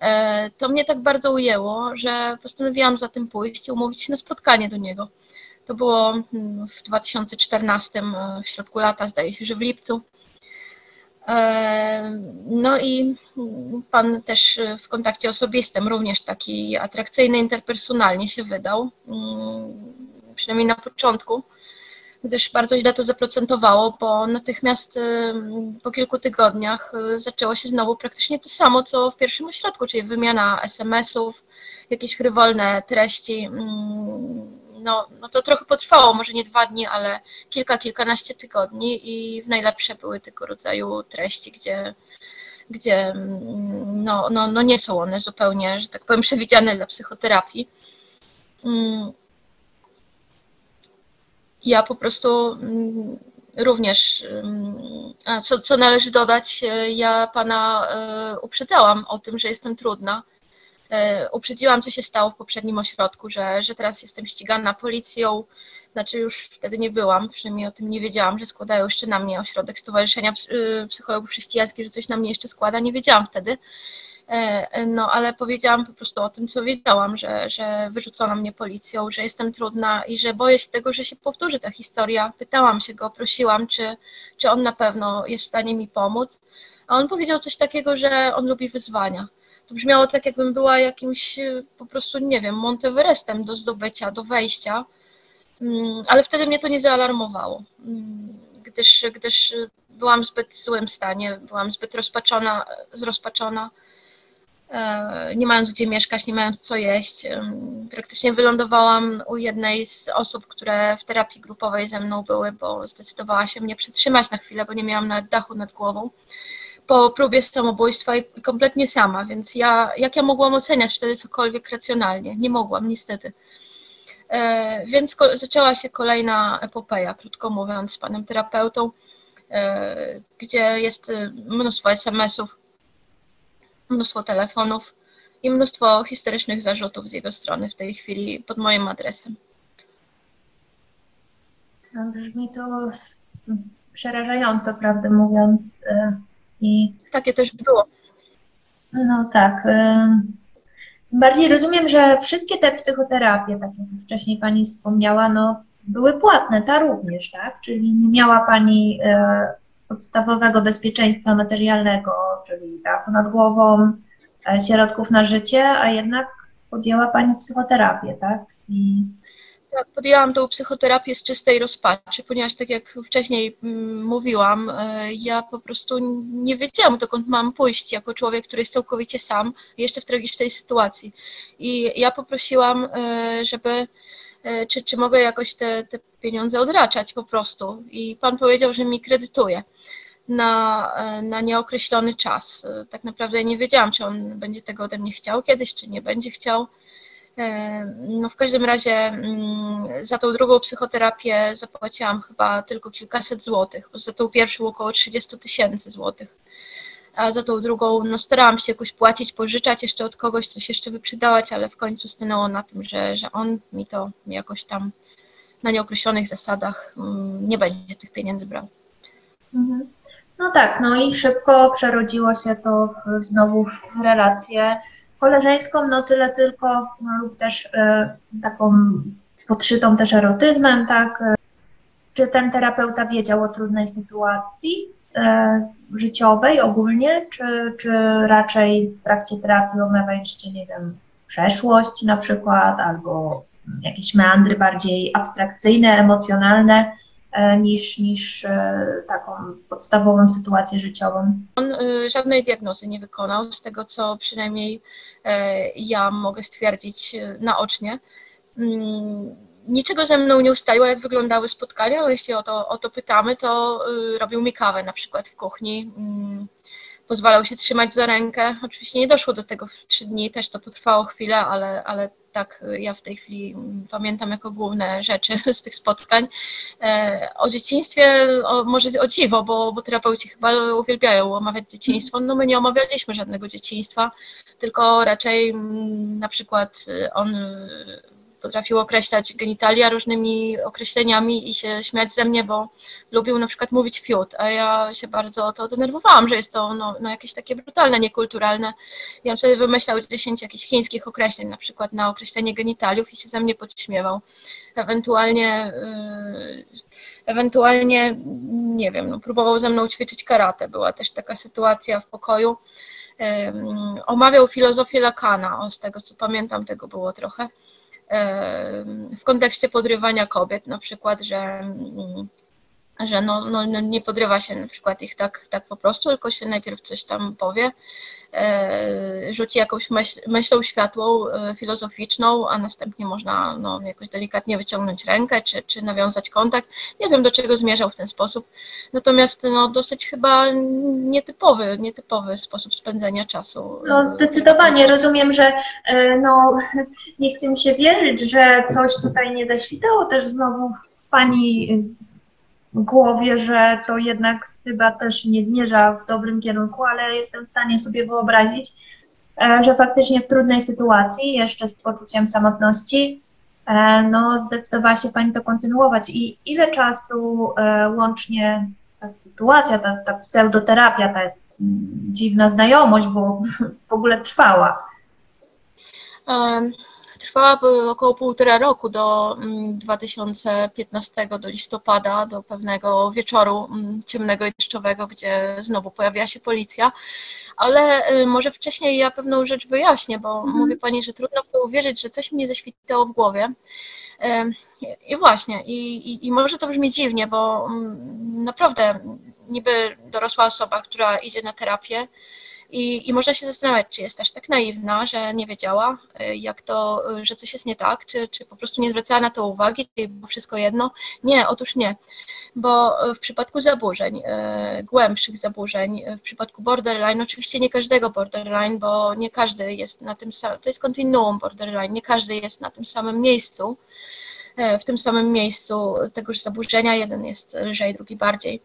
E, to mnie tak bardzo ujęło, że postanowiłam za tym pójść i umówić się na spotkanie do niego. To było w 2014, e, w środku lata, zdaje się, że w lipcu. E, no i pan też w kontakcie osobistym również taki atrakcyjny interpersonalnie się wydał, mm, przynajmniej na początku, gdyż bardzo źle to zaprocentowało, bo natychmiast po kilku tygodniach y, zaczęło się znowu praktycznie to samo, co w pierwszym ośrodku, czyli wymiana SMS-ów, jakieś frywolne treści, mm, no, no to trochę potrwało, może nie dwa dni, ale kilka, kilkanaście tygodni i w najlepsze były tego rodzaju treści, gdzie, gdzie mm, no, no, no nie są one zupełnie, że tak powiem, przewidziane dla psychoterapii. Mm. Ja po prostu mm, również, co, co należy dodać, ja pana e, uprzedzałam o tym, że jestem trudna E, uprzedziłam, co się stało w poprzednim ośrodku, że, że teraz jestem ścigana policją, znaczy już wtedy nie byłam, przynajmniej o tym nie wiedziałam, że składają jeszcze na mnie ośrodek Stowarzyszenia Psychologów Chrześcijańskich, że coś na mnie jeszcze składa, nie wiedziałam wtedy. E, no, ale powiedziałam po prostu o tym, co wiedziałam, że, że wyrzucono mnie policją, że jestem trudna i że boję się tego, że się powtórzy ta historia. Pytałam się go, prosiłam, czy, czy on na pewno jest w stanie mi pomóc. A on powiedział coś takiego, że on lubi wyzwania to brzmiało tak, jakbym była jakimś e, po prostu, nie wiem, Monteverestem do zdobycia, do wejścia, mm, ale wtedy mnie to nie zaalarmowało, mm, gdyż, gdyż byłam w zbyt złym stanie, byłam zbyt rozpaczona, zrozpaczona, e, nie mając gdzie mieszkać, nie mając co jeść. Praktycznie wylądowałam u jednej z osób, które w terapii grupowej ze mną były, bo zdecydowała się mnie przytrzymać na chwilę, bo nie miałam nawet dachu nad głową po próbie samobójstwa i kompletnie sama, więc ja, jak ja mogłam oceniać wtedy cokolwiek racjonalnie? Nie mogłam, niestety. E, więc zaczęła się kolejna epopeja, krótko mówiąc, z panem terapeutą, e, gdzie jest mnóstwo SMS-ów, mnóstwo telefonów i mnóstwo historycznych zarzutów z jego strony w tej chwili pod moim adresem. Brzmi to przerażająco, prawdę mówiąc. E, i takie też było. No tak. Bardziej rozumiem, że wszystkie te psychoterapie, tak jak wcześniej Pani wspomniała, no, były płatne, ta również, tak? Czyli nie miała Pani e, podstawowego bezpieczeństwa materialnego, czyli dachu nad głową, e, środków na życie, a jednak podjęła Pani psychoterapię, tak? I tak, podjęłam tą psychoterapię z czystej rozpaczy, ponieważ tak jak wcześniej mm, mówiłam, e, ja po prostu nie wiedziałam, dokąd mam pójść jako człowiek, który jest całkowicie sam, jeszcze w tragicznej sytuacji. I ja poprosiłam, e, żeby czy, czy mogę jakoś te, te pieniądze odraczać po prostu. I pan powiedział, że mi kredytuje na, na nieokreślony czas. Tak naprawdę nie wiedziałam, czy on będzie tego ode mnie chciał kiedyś, czy nie będzie chciał. E, no w każdym razie mm, za tą drugą psychoterapię zapłaciłam chyba tylko kilkaset złotych, za tą pierwszą około 30 tysięcy złotych. A za tą drugą, no starałam się jakoś płacić, pożyczać jeszcze od kogoś, coś jeszcze wyprzedawać, ale w końcu stanęło na tym, że, że on mi to jakoś tam na nieokreślonych zasadach mm, nie będzie tych pieniędzy brał. Mhm. No tak, no i szybko przerodziło się to w, znowu w relację koleżeńską, no tyle tylko, no, lub też y, taką podszytą też erotyzmem, tak? Czy ten terapeuta wiedział o trudnej sytuacji y, życiowej ogólnie, czy, czy raczej w trakcie terapii omawialiście, nie wiem, przeszłość na przykład, albo jakieś meandry bardziej abstrakcyjne, emocjonalne, E, niż, niż e, taką podstawową sytuację życiową. On e, żadnej diagnozy nie wykonał, z tego co przynajmniej ja mogę stwierdzić naocznie. Niczego ze mną nie ustaliło, jak wyglądały spotkania, ale jeśli o to, o to pytamy, to robił mi kawę na przykład w kuchni. Mm, pozwalał się trzymać za rękę. Oczywiście nie doszło do tego w trzy dni, też to potrwało chwilę, ale, ale tak ja w tej chwili mm, pamiętam jako główne rzeczy <laughs> z tych spotkań. E, o dzieciństwie, o, może o dziwo, bo, bo terapeuci chyba uwielbiają omawiać dzieciństwo. No my nie omawialiśmy żadnego dzieciństwa, tylko raczej mm, na przykład on potrafił określać genitalia różnymi określeniami i się śmiać ze mnie, bo lubił na przykład mówić fiut, a ja się bardzo o to denerwowałam, że jest to no, no jakieś takie brutalne, niekulturalne. Ja bym sobie wymyślał 10 jakichś chińskich określeń na przykład na określenie genitaliów i się ze mnie podśmiewał. Ewentualnie, yy, ewentualnie nie wiem, no, próbował ze mną ćwiczyć karate. Była też taka sytuacja w pokoju. Omawiał filozofię Lakana, o, z tego co pamiętam, tego było trochę w kontekście podrywania kobiet, na przykład, że, mm, że no, no, no, nie podrywa się na przykład ich tak, tak po prostu, tylko się najpierw coś tam powie, E, rzuci jakąś myśl, myślą światłą, e, filozoficzną, a następnie można no, jakoś delikatnie wyciągnąć rękę, czy, czy nawiązać kontakt. Nie wiem, do czego zmierzał w ten sposób. Natomiast no, dosyć chyba nietypowy, nietypowy sposób spędzenia czasu. No zdecydowanie. Rozumiem, że e, no, <laughs> nie chcę mi się wierzyć, że coś tutaj nie zaświtało też znowu Pani głowie, że to jednak chyba też nie zmierza w dobrym kierunku, ale jestem w stanie sobie wyobrazić, e, że faktycznie w trudnej sytuacji, jeszcze z poczuciem samotności, e, no zdecydowała się Pani to kontynuować. I ile czasu e, łącznie ta sytuacja, ta, ta pseudoterapia, ta dziwna znajomość, bo <laughs> w ogóle trwała? Um Trwała około półtora roku do 2015, mm, do listopada, do pewnego wieczoru mm, ciemnego i deszczowego, gdzie znowu pojawiła się policja. Ale y, może wcześniej ja pewną rzecz wyjaśnię, bo mhm. mówi Pani, że trudno było uwierzyć, że coś mnie zaświtało w głowie. I właśnie, i, i, i może to brzmi dziwnie, bo mm, naprawdę niby dorosła osoba, która idzie na terapię, i, I można się zastanawiać, czy jest aż tak naiwna, że nie wiedziała, y, jak to, y, że coś jest nie tak, czy, czy po prostu nie zwracała na to uwagi, czy było wszystko jedno. Nie, otóż nie, bo w przypadku zaburzeń, y, głębszych zaburzeń, w przypadku borderline, oczywiście nie każdego borderline, bo nie każdy jest na tym samym, to jest kontinuum borderline, nie każdy jest na tym samym miejscu, w tym samym miejscu tegoż zaburzenia, jeden jest lżej, drugi bardziej,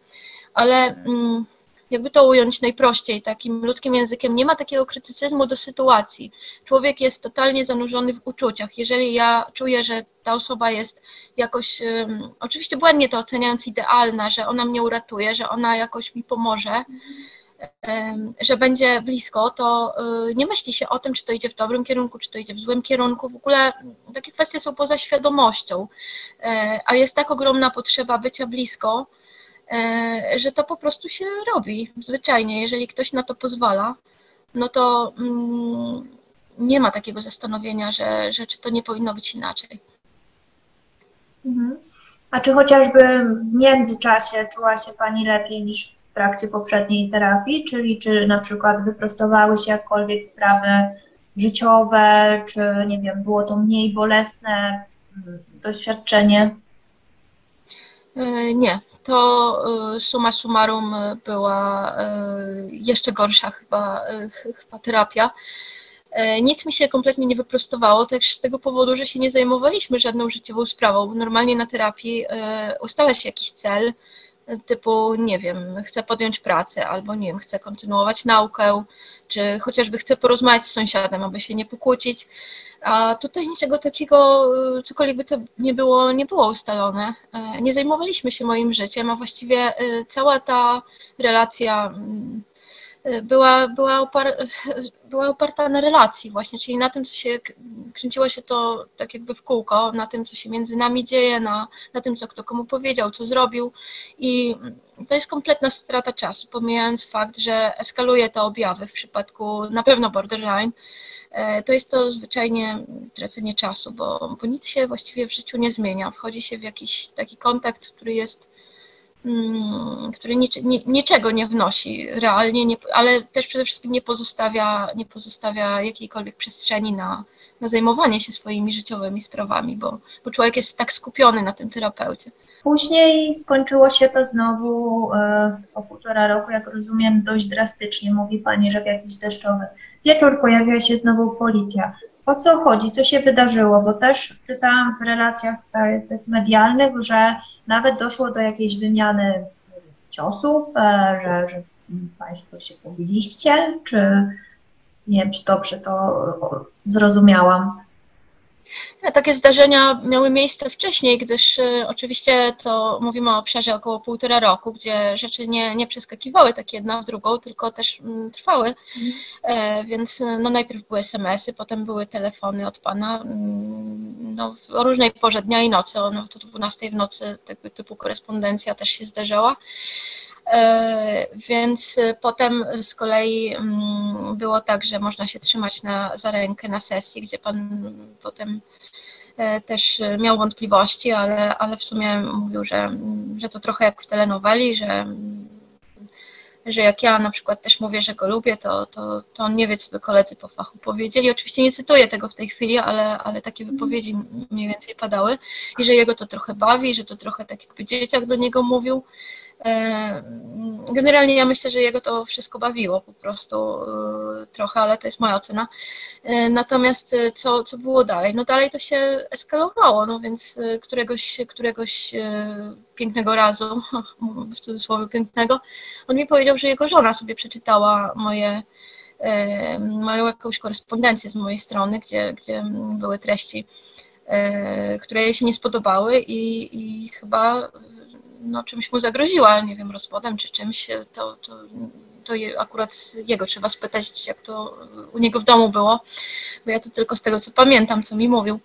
ale mm, jakby to ująć najprościej, takim ludzkim językiem, nie ma takiego krytycyzmu do sytuacji. Człowiek jest totalnie zanurzony w uczuciach. Jeżeli ja czuję, że ta osoba jest jakoś, um, oczywiście błędnie to oceniając, idealna, że ona mnie uratuje, że ona jakoś mi pomoże, um, że będzie blisko, to um, nie myśli się o tym, czy to idzie w dobrym kierunku, czy to idzie w złym kierunku. W ogóle takie kwestie są poza świadomością, e, a jest tak ogromna potrzeba bycia blisko, że to po prostu się robi zwyczajnie. Jeżeli ktoś na to pozwala, no to mm, nie ma takiego zastanowienia, że, że czy to nie powinno być inaczej. Mhm. A czy chociażby w międzyczasie czuła się Pani lepiej niż w trakcie poprzedniej terapii? Czyli czy na przykład wyprostowały się jakkolwiek sprawy życiowe, czy nie wiem, było to mniej bolesne mm, doświadczenie? E, nie, to y, suma summarum y, była y, jeszcze gorsza chyba, chyba terapia. Nic mi się kompletnie nie wyprostowało, też z tego powodu, że się nie zajmowaliśmy żadną życiową sprawą. Normalnie na terapii ustala się jakiś cel, typu, nie wiem, chcę podjąć pracę, albo nie wiem, chcę kontynuować naukę, czy chociażby chcę porozmawiać z sąsiadem, aby się nie pokłócić. A tutaj niczego takiego, y, cokolwiek by to nie było, nie było ustalone. E, nie zajmowaliśmy się moim życiem, a właściwie y, cała ta relacja mm, była, była, opar <laughs> była oparta na relacji właśnie, czyli na tym, co się kręciło się to tak jakby w kółko, na tym, co się między nami dzieje, na, na tym, co kto komu powiedział, co zrobił i to jest kompletna strata czasu, pomijając fakt, że eskaluje to objawy w przypadku na pewno borderline, E, to jest to zwyczajnie tracenie czasu, bo, bo nic się właściwie w życiu nie zmienia. Wchodzi się w jakiś taki kontakt, który jest mm, który niczego nie wnosi realnie, nie, ale też przede wszystkim nie pozostawia, nie pozostawia jakiejkolwiek przestrzeni na, na zajmowanie się swoimi życiowymi sprawami, bo, bo człowiek jest tak skupiony na tym terapeucie. Później skończyło się to znowu e, po półtora roku, jak rozumiem, dość drastycznie. Mówi Pani, że w jakiś deszczowy wieczór pojawia się znowu policja. O co chodzi, co się wydarzyło, bo też czytałam w relacjach tych medialnych, że nawet doszło do jakiejś wymiany ciosów, e, że, że Państwo się pobiliście, czy nie wiem, czy dobrze to zrozumiałam. Takie zdarzenia miały miejsce wcześniej, gdyż y, oczywiście to mówimy o obszarze około półtora roku, gdzie rzeczy nie, nie przeskakiwały tak jedna w drugą, tylko też mm, trwały. E, więc y, no, najpierw były SMS-y, potem były telefony od pana mm, no, o różnej porze dnia i nocy, o no, 12 w nocy tego typu korespondencja też się zdarzała. E, więc potem z kolei mm, było tak, że można się trzymać na, za rękę na sesji, gdzie pan potem e, też miał wątpliwości, ale, ale w sumie mówił, że, że to trochę jak w telenoweli, że, że jak ja na przykład też mówię, że go lubię, to, to, to on nie wie, co by koledzy po fachu powiedzieli. Oczywiście nie cytuję tego w tej chwili, ale, ale takie wypowiedzi mniej więcej padały i że jego to trochę bawi, że to trochę tak jakby dzieciak do niego mówił. E, generalnie ja myślę, że jego to wszystko bawiło po prostu e, trochę, ale to jest moja ocena. E, natomiast co, co było dalej? No dalej to się eskalowało, no więc któregoś, któregoś pięknego razu, <laughs> w cudzysłowie pięknego, on mi powiedział, że jego żona sobie przeczytała moje moją jakąś korespondencję z mojej strony, gdzie, gdzie były treści, które jej się nie spodobały i, i chyba no, czymś mu zagroziła, nie wiem, rozwodem czy czymś, to, to, to akurat jego trzeba spytać, jak to u niego w domu było, bo ja to tylko z tego, co pamiętam, co mi mówił.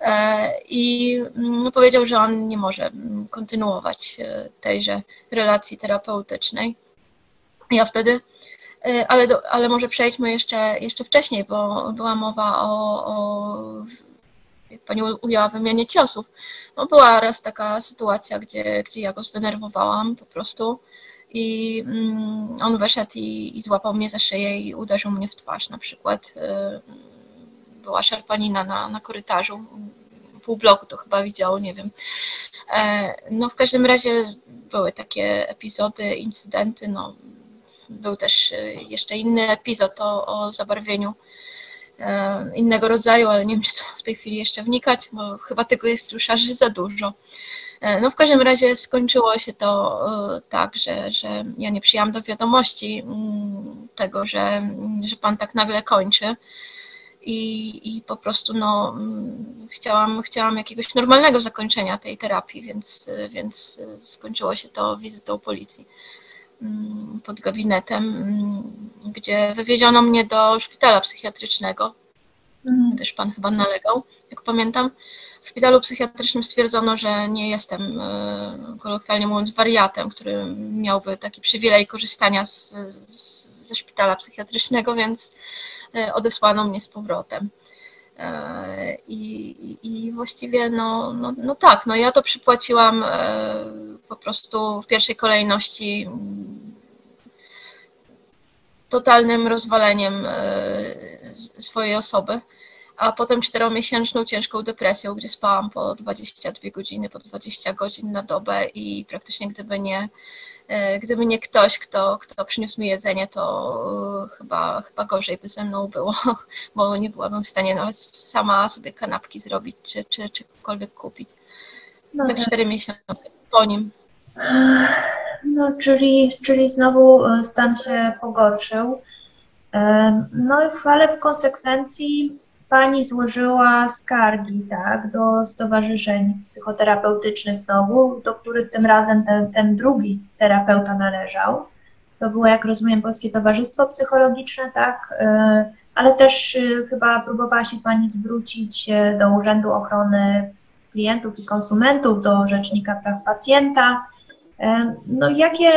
E, I no, powiedział, że on nie może kontynuować e, tejże relacji terapeutycznej. Ja wtedy, e, ale, do, ale może przejdźmy jeszcze, jeszcze wcześniej, bo była mowa o, o jak pani ujęła, wymianie ciosów. No była raz taka sytuacja, gdzie, gdzie ja go zdenerwowałam po prostu i mm, on wyszedł i, i złapał mnie za szyję i uderzył mnie w twarz na przykład. Y, była szarpanina na, na korytarzu, pół bloku to chyba widział, nie wiem. E, no w każdym razie były takie epizody, incydenty, no był też y, jeszcze inny epizod o, o zabarwieniu innego rodzaju, ale nie wiem, czy w tej chwili jeszcze wnikać, bo chyba tego jest już aż za dużo. E, no w każdym razie skończyło się to e, tak, że, że ja nie przyjęłam do wiadomości mm, tego, że, że Pan tak nagle kończy. I, i po prostu no, mm, chciałam, chciałam jakiegoś normalnego zakończenia tej terapii, więc, więc skończyło się to wizytą policji. Mm, pod gabinetem, mm, gdzie wywieziono mnie do szpitala psychiatrycznego, mhm. gdyż pan chyba nalegał, jak pamiętam. W szpitalu psychiatrycznym stwierdzono, że nie jestem, e, kolokwialnie mówiąc, wariatem, który miałby taki przywilej korzystania z, z, ze szpitala psychiatrycznego, więc e, odesłano mnie z powrotem. E, I, i, właściwie, no, no, no tak, no ja to przypłaciłam e, po prostu w pierwszej kolejności mm, totalnym rozwaleniem e, swojej osoby, a potem czteromiesięczną ciężką depresją, gdzie spałam po 22 godziny, po 20 godzin na dobę i praktycznie gdyby nie gdyby nie ktoś, kto, kto przyniósł mi jedzenie, to e, chyba, chyba gorzej by ze mną było, <laughs> bo nie byłabym w stanie nawet sama sobie kanapki zrobić, czy, czy, czy cokolwiek kupić. No tak cztery miesiące po nim. No, czyli, czyli znowu e, stan się pogorszył. No, ale w konsekwencji Pani złożyła skargi tak, do stowarzyszeń psychoterapeutycznych znowu, do których tym razem ten, ten drugi terapeuta należał. To było, jak rozumiem, Polskie Towarzystwo Psychologiczne, tak, e, ale też e, chyba próbowała się Pani zwrócić do Urzędu Ochrony Klientów i Konsumentów, do Rzecznika Praw Pacjenta. No, jakie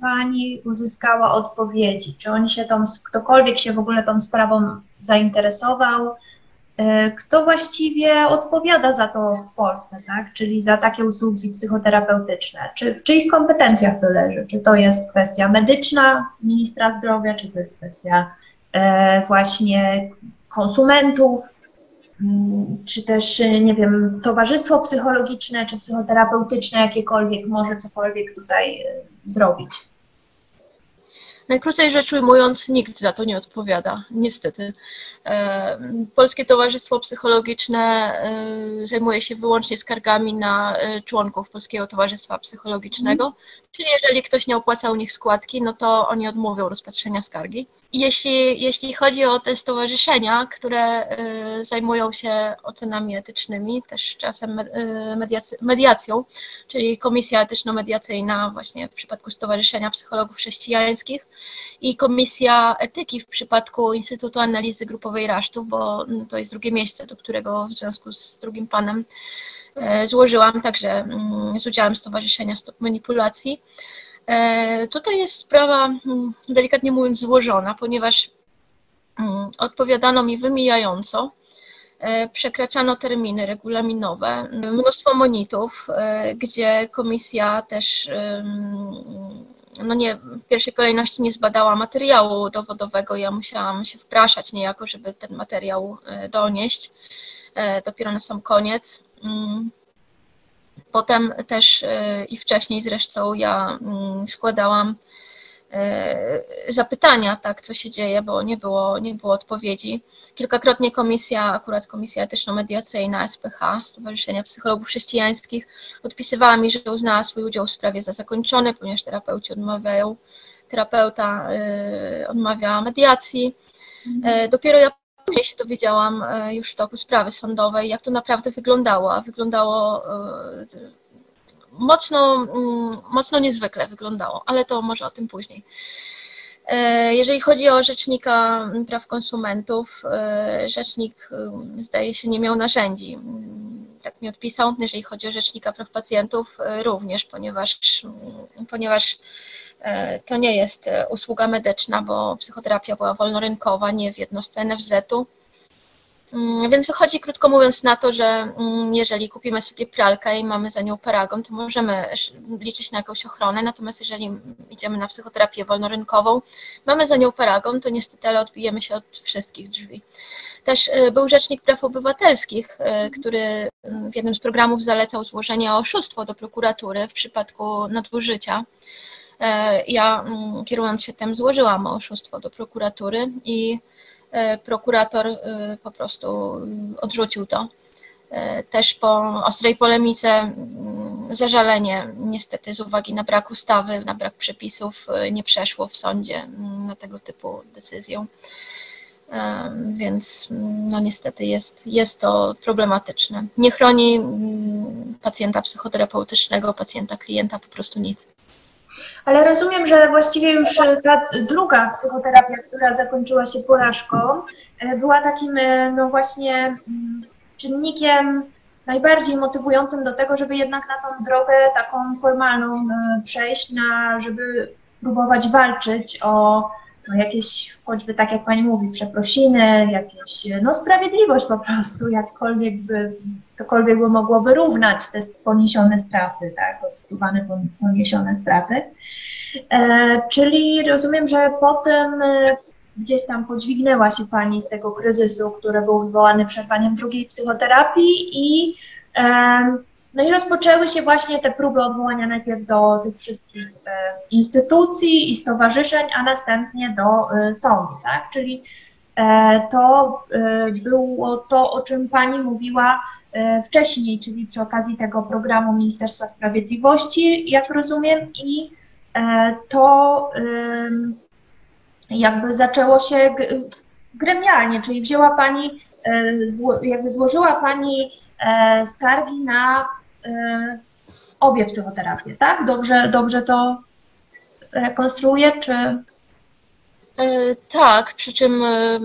Pani uzyskała odpowiedzi? Czy oni się tą, ktokolwiek się w ogóle tą sprawą zainteresował. E, kto właściwie odpowiada za to w Polsce, tak? czyli za takie usługi psychoterapeutyczne? Czy w czyich kompetencjach to leży? Czy to jest kwestia medyczna ministra zdrowia, czy to jest kwestia e, właśnie konsumentów, mm, czy też, nie wiem, towarzystwo psychologiczne, czy psychoterapeutyczne jakiekolwiek może cokolwiek tutaj e, zrobić? Najkrócej rzecz ujmując, nikt za to nie odpowiada, niestety. E, Polskie Towarzystwo Psychologiczne e, zajmuje się wyłącznie skargami na e, członków Polskiego Towarzystwa Psychologicznego, czyli jeżeli ktoś nie opłacał u nich składki, no to oni odmówią rozpatrzenia skargi. Jeśli, jeśli chodzi o te stowarzyszenia, które zajmują się ocenami etycznymi, też czasem mediacją, czyli Komisja Etyczno-Mediacyjna właśnie w przypadku Stowarzyszenia Psychologów Chrześcijańskich i Komisja Etyki w przypadku Instytutu Analizy Grupowej Rasztów, bo mm, to jest drugie miejsce, do którego w związku z drugim panem e, złożyłam, także mm, z udziałem Stowarzyszenia Stop Manipulacji. E, tutaj jest sprawa, mm, delikatnie mówiąc, złożona, ponieważ odpowiadano mi wymijająco, e, przekraczano terminy regulaminowe, mnóstwo monitów, gdzie komisja też no nie, w pierwszej kolejności nie zbadała materiału dowodowego. Ja musiałam się wpraszać niejako, żeby ten materiał e, donieść. E, dopiero na sam koniec. Mm. Potem też e, i wcześniej zresztą ja mm, składałam zapytania, tak, co się dzieje, bo nie było, nie było odpowiedzi. Kilkakrotnie komisja, akurat Komisja Etyczno-Mediacyjna SPH, Stowarzyszenia Psychologów Chrześcijańskich, odpisywała mi, że uznała swój udział w sprawie za zakończony, ponieważ terapeuci odmawiają, terapeuta y, odmawia mediacji. Y, dopiero ja później się dowiedziałam y, już w toku sprawy sądowej, jak to naprawdę wyglądało, a wyglądało mocno, mm, mocno niezwykle wyglądało, ale to może o tym później. E, jeżeli chodzi o Rzecznika Praw Konsumentów, e, Rzecznik mm, zdaje się nie miał narzędzi. Mm, tak mi odpisał. Jeżeli chodzi o Rzecznika Praw Pacjentów, e, również, ponieważ, ponieważ to nie jest usługa medyczna, bo psychoterapia była wolnorynkowa, nie w jednostce NFZ-u. Mm, więc wychodzi krótko mówiąc na to, że mm, jeżeli kupimy sobie pralkę i mamy za nią paragon, to możemy liczyć na jakąś ochronę, natomiast jeżeli idziemy na psychoterapię wolnorynkową, mamy za nią paragon, to niestety ale odbijemy się od wszystkich drzwi. Też y, był Rzecznik Praw Obywatelskich, y, który mm, w jednym z programów zalecał złożenie oszustwo do prokuratury w przypadku nadużycia. Y, ja kierując się tym złożyłam oszustwo do prokuratury i prokurator e, po prostu e, odrzucił to. Też po ostrej polemice mm, zażalenie niestety z uwagi na brak ustawy, na brak przepisów nie przeszło w sądzie mm, na tego typu decyzją. Więc mm, no niestety jest, jest to problematyczne. Nie chroni pacjenta psychoterapeutycznego, pacjenta, klienta po prostu nic. Ale rozumiem, że właściwie już e, ta druga psychoterapia, która zakończyła się porażką, e, była takim, e, no właśnie, mm, czynnikiem najbardziej motywującym do tego, żeby jednak na tą drogę taką formalną przejść, na, żeby próbować walczyć o no jakieś, choćby tak jak Pani mówi, przeprosiny, jakieś, no sprawiedliwość po prostu, jakkolwiek by, cokolwiek by mogło wyrównać te poniesione straty, tak, odczuwane poniesione straty. E, czyli rozumiem, że potem e, gdzieś tam podźwignęła się Pani z tego kryzysu, który był wywołany przerwaniem drugiej psychoterapii i e, no i rozpoczęły się właśnie te próby odwołania najpierw do tych wszystkich e, instytucji i stowarzyszeń, a następnie do e, sądu, tak? Czyli e, to było to, o czym Pani mówiła wcześniej, czyli przy okazji tego programu Ministerstwa Sprawiedliwości, jak rozumiem, i to jakby zaczęło się gremialnie, czyli wzięła Pani, jakby złożyła Pani skargi na obie psychoterapie, tak? Dobrze, dobrze to rekonstruuję, czy... Y, tak, przy czym y,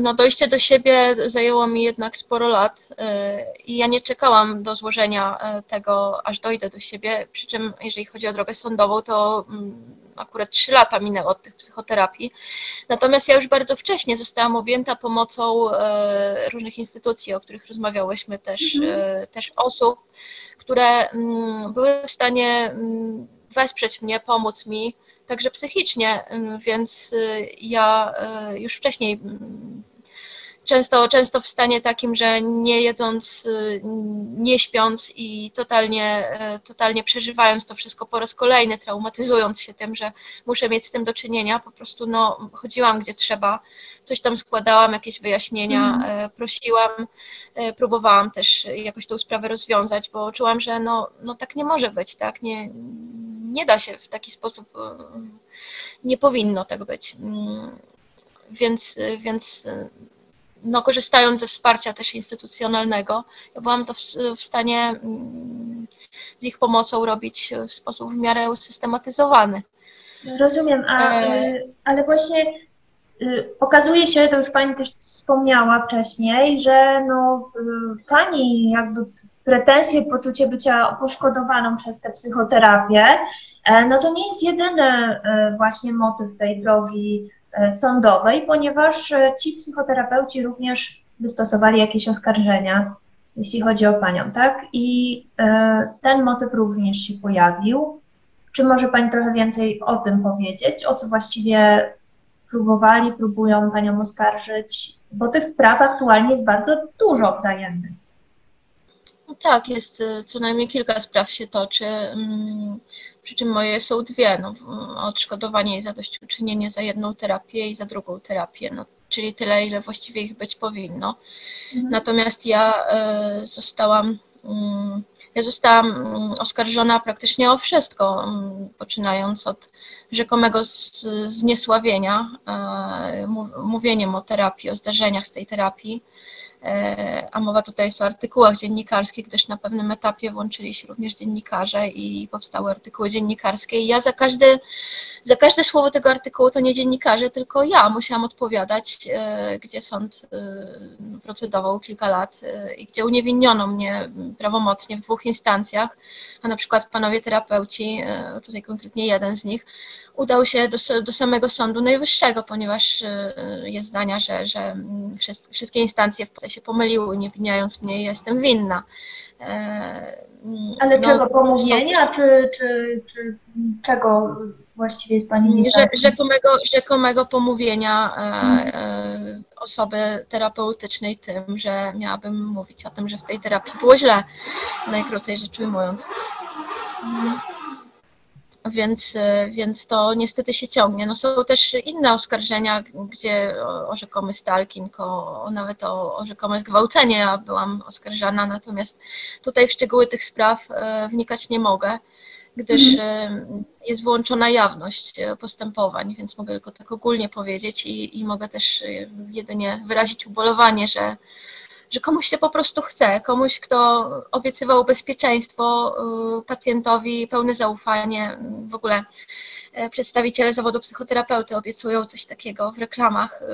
no, dojście do siebie zajęło mi jednak sporo lat i ja nie czekałam do złożenia tego, aż dojdę do siebie. Przy czym, jeżeli chodzi o drogę sądową, to mm, akurat trzy lata minęły od tych psychoterapii. Natomiast ja już bardzo wcześnie zostałam objęta pomocą różnych instytucji, o których rozmawiałyśmy, też, mhm. też osób, które mm, były w stanie mm, wesprzeć mnie, pomóc mi, także psychicznie, mm, więc y, ja y, już wcześniej często, często w stanie takim, że nie jedząc, y, nie śpiąc i totalnie, y, totalnie przeżywając to wszystko po raz kolejny, traumatyzując się tym, że muszę mieć z tym do czynienia, po prostu no, chodziłam gdzie trzeba, coś tam składałam, jakieś wyjaśnienia, mm. prosiłam, próbowałam też jakoś tą sprawę rozwiązać, bo czułam, że no, no tak nie może być, tak, nie, nie da się w taki sposób, nie powinno tak być. Mm, więc, więc no, korzystając ze wsparcia też instytucjonalnego, ja byłam to w, w stanie mm, z ich pomocą robić w sposób w miarę usystematyzowany. Rozumiem, a, e... ale właśnie y, okazuje się, to już Pani też wspomniała wcześniej, że no, y, Pani jakby pretensje, poczucie bycia poszkodowaną przez tę psychoterapię, e, no to nie jest jedyny właśnie motyw tej drogi sądowej, ponieważ e, ci psychoterapeuci również wystosowali jakieś oskarżenia, jeśli chodzi o panią, tak? I e, ten motyw również się pojawił. Czy może pani trochę więcej o tym powiedzieć? O co właściwie próbowali, próbują panią oskarżyć? Bo tych spraw aktualnie jest bardzo dużo wzajemnych. No tak, jest co najmniej kilka spraw się toczy. Przy czym moje są dwie, no, odszkodowanie i zadośćuczynienie za jedną terapię i za drugą terapię, no, czyli tyle, ile właściwie ich być powinno. Mhm. Natomiast ja e, zostałam, mm, ja zostałam mm, oskarżona praktycznie o wszystko, mm, poczynając od rzekomego zniesławienia, e, mówieniem o terapii, o zdarzeniach z tej terapii, a mowa tutaj jest o artykułach dziennikarskich, gdyż na pewnym etapie włączyli się również dziennikarze i powstały artykuły dziennikarskie. I ja za każde, za każde słowo tego artykułu to nie dziennikarze, tylko ja musiałam odpowiadać, e, gdzie sąd e, procedował kilka lat i gdzie uniewinniono mnie prawomocnie w dwóch instancjach, a na przykład panowie terapeuci, tutaj konkretnie jeden z nich, udał się do, do samego Sądu Najwyższego, ponieważ jest zdania, że, że wszystkie instancje w się pomyliły, nie winiając mnie, jestem winna. E, mm, Ale no, czego pomówienia, czy, czy, czy czego właściwie jest Pani nie tak? rzekomego, rzekomego pomówienia e, hmm. e, osoby terapeutycznej tym, że miałabym mówić o tym, że w tej terapii było źle, najkrócej rzecz ujmując. Więc, e, więc to niestety się ciągnie. No są też inne oskarżenia, gdzie o, o rzekomy stalking, o, o nawet o, o rzekome zgwałcenie ja byłam oskarżana, natomiast tutaj w szczegóły tych spraw e, wnikać nie mogę, gdyż mhm. e, jest wyłączona jawność postępowań, więc mogę tylko tak ogólnie powiedzieć i, i mogę też jedynie wyrazić ubolowanie, że że komuś się po prostu chce, komuś, kto obiecywał bezpieczeństwo y, pacjentowi, pełne zaufanie, w ogóle e, przedstawiciele zawodu psychoterapeuty obiecują coś takiego w reklamach. Y,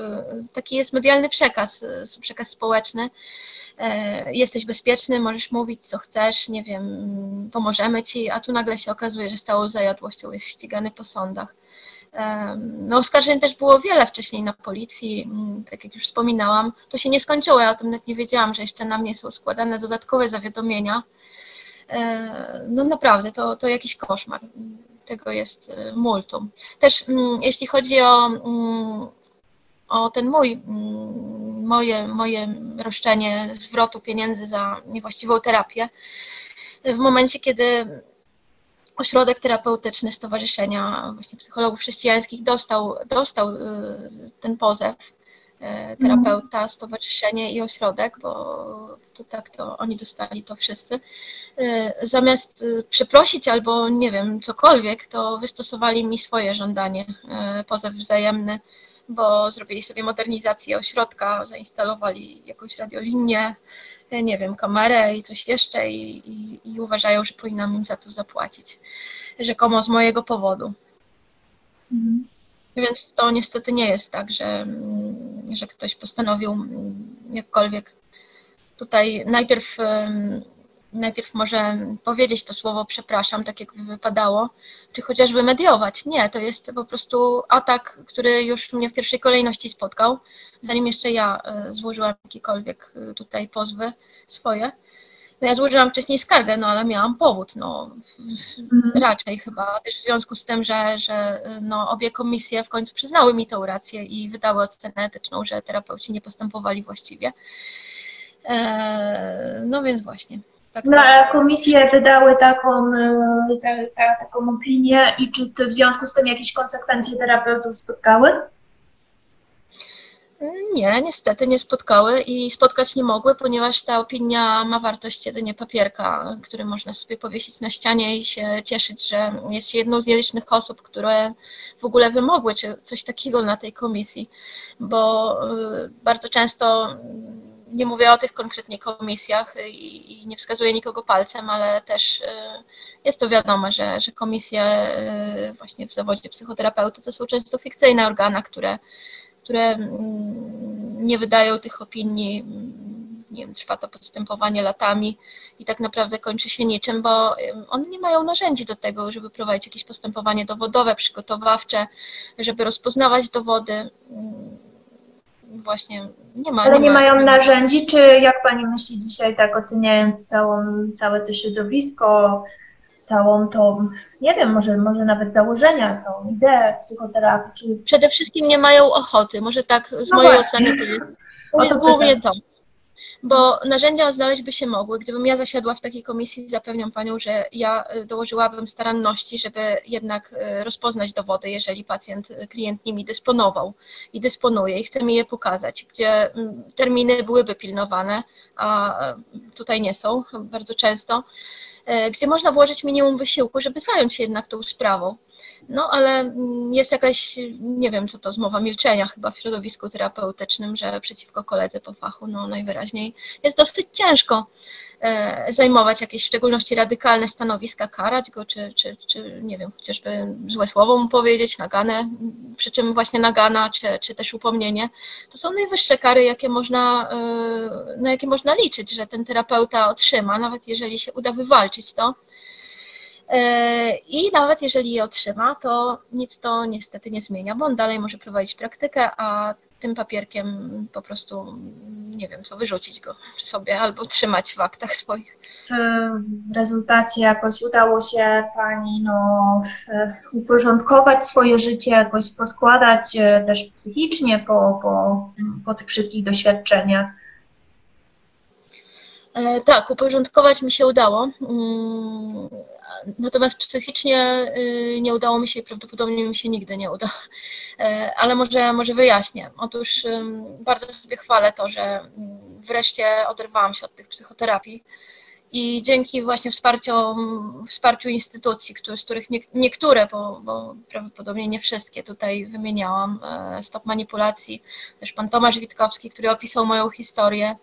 taki jest medialny przekaz, y, przekaz społeczny. E, jesteś bezpieczny, możesz mówić co chcesz, nie wiem, pomożemy ci, a tu nagle się okazuje, że z całą zajadłością jest ścigany po sądach. No, oskarżeń też było wiele wcześniej na policji, mm, tak jak już wspominałam. To się nie skończyło, ja o tym nawet nie wiedziałam, że jeszcze na mnie są składane dodatkowe zawiadomienia. No naprawdę, to, to jakiś koszmar. Tego jest e, multum. Też mm, jeśli chodzi o, mm, o ten mój, moje, moje roszczenie zwrotu pieniędzy za niewłaściwą terapię, w momencie, kiedy ośrodek terapeutyczny Stowarzyszenia właśnie Psychologów Chrześcijańskich dostał, dostał y, ten pozew y, terapeuta, mhm. stowarzyszenie i ośrodek, bo to tak to oni dostali to wszyscy. Y, zamiast przeprosić albo nie wiem, cokolwiek, to wystosowali mi swoje żądanie, pozew wzajemny, bo zrobili sobie modernizację ośrodka, zainstalowali jakąś radiolinię, nie wiem, kamerę i coś jeszcze i, i, i uważają, że powinnam im za to zapłacić. Rzekomo z mojego powodu. Mhm. Więc to niestety nie jest tak, że, że ktoś postanowił jakkolwiek tutaj najpierw najpierw może powiedzieć to słowo przepraszam, tak jak wypadało, czy chociażby mediować. Nie, to jest po prostu atak, który już mnie w pierwszej kolejności spotkał, zanim jeszcze ja e, złożyłam jakiekolwiek e, tutaj pozwy swoje. no ja złożyłam wcześniej skargę, no ale miałam powód, no Mhm. raczej chyba, też w związku z tym, że, że no, obie komisje w końcu przyznały mi tą rację i wydały ocenę etyczną, że terapeuci nie postępowali właściwie. E, no więc właśnie. Tak No to- ale komisje wydały taką, e, ta, ta, taką opinię i czy w związku z tym jakieś konsekwencje terapeutów spotkały? Nie, niestety nie spotkały i spotkać nie mogły, ponieważ ta opinia ma wartość jedynie papierka, który można sobie powiesić na ścianie i się cieszyć, że jest się jedną z nielicznych osób, które w ogóle wymogły coś takiego na tej komisji, bo y, bardzo często nie mówię o tych konkretnie komisjach i, i nie wskazuję nikogo palcem, ale też y, jest to wiadome, że, że komisje y, właśnie w zawodzie psychoterapeuty to są często fikcyjne organa, które które mm, nie wydają tych opinii, mm, nie wiem, trwa to postępowanie latami i tak naprawdę kończy się niczym, bo one nie mają narzędzi do tego, żeby prowadzić jakieś postępowanie dowodowe, przygotowawcze, żeby rozpoznawać dowody. Właśnie nie ma. Ale nie ma- mają ma- narzędzi, czy jak Pani myśli dzisiaj, tak oceniając całą, całe to środowisko, całą tą, nie wiem, może, może nawet założenia, całą ideę psychoterapii, czy Przede wszystkim nie mają ochoty. Może tak z No mojej właśnie. oceny to jest To jest głównie to. Bo narzędzia znaleźć by się mogły. Gdybym ja zasiadła w takiej komisji, zapewniam Panią, że ja y, dołożyłabym staranności, żeby jednak y, rozpoznać dowody, jeżeli pacjent, y, klient nimi dysponował i dysponuje i chce mi je pokazać, gdzie terminy byłyby pilnowane, a tutaj nie są bardzo często, gdzie można włożyć minimum wysiłku, żeby zająć się jednak tą sprawą. No ale mm, jest jakaś, nie wiem co to, zmowa milczenia chyba w środowisku terapeutycznym, że przeciwko koledze po fachu, no najwyraźniej jest dosyć ciężko e, zajmować jakieś w szczególności radykalne stanowiska, karać go, czy, czy, czy nie wiem, chociażby złe słowo mu powiedzieć, naganę, przy czym właśnie nagana, czy, czy też upomnienie, to są najwyższe kary, jakie można, e, na jakie można liczyć, że ten terapeuta otrzyma, nawet jeżeli się uda wywalczyć to. E, I nawet jeżeli je otrzyma, to nic to niestety nie zmienia, bo on dalej może prowadzić praktykę, a tym papierkiem po prostu nie wiem co, wyrzucić go sobie albo trzymać w aktach swoich. Czy w rezultacie jakoś udało się Pani no, e, uporządkować swoje życie, jakoś poskładać e, też psychicznie po, po, po tych wszystkich doświadczeniach? Tak, uporządkować mi się udało. Natomiast psychicznie y, nie udało mi się i prawdopodobnie mi się nigdy nie uda. E, Ale może, może wyjaśnię. Otóż bardzo sobie chwalę to, że mm, wreszcie oderwałam się od tych psychoterapii. I dzięki właśnie wsparciu, wsparciu instytucji, z których nie, niektóre, bo, bo prawdopodobnie nie wszystkie tutaj wymieniałam, e, Stop Manipulacji, też pan Tomasz Witkowski, który opisał moją historię,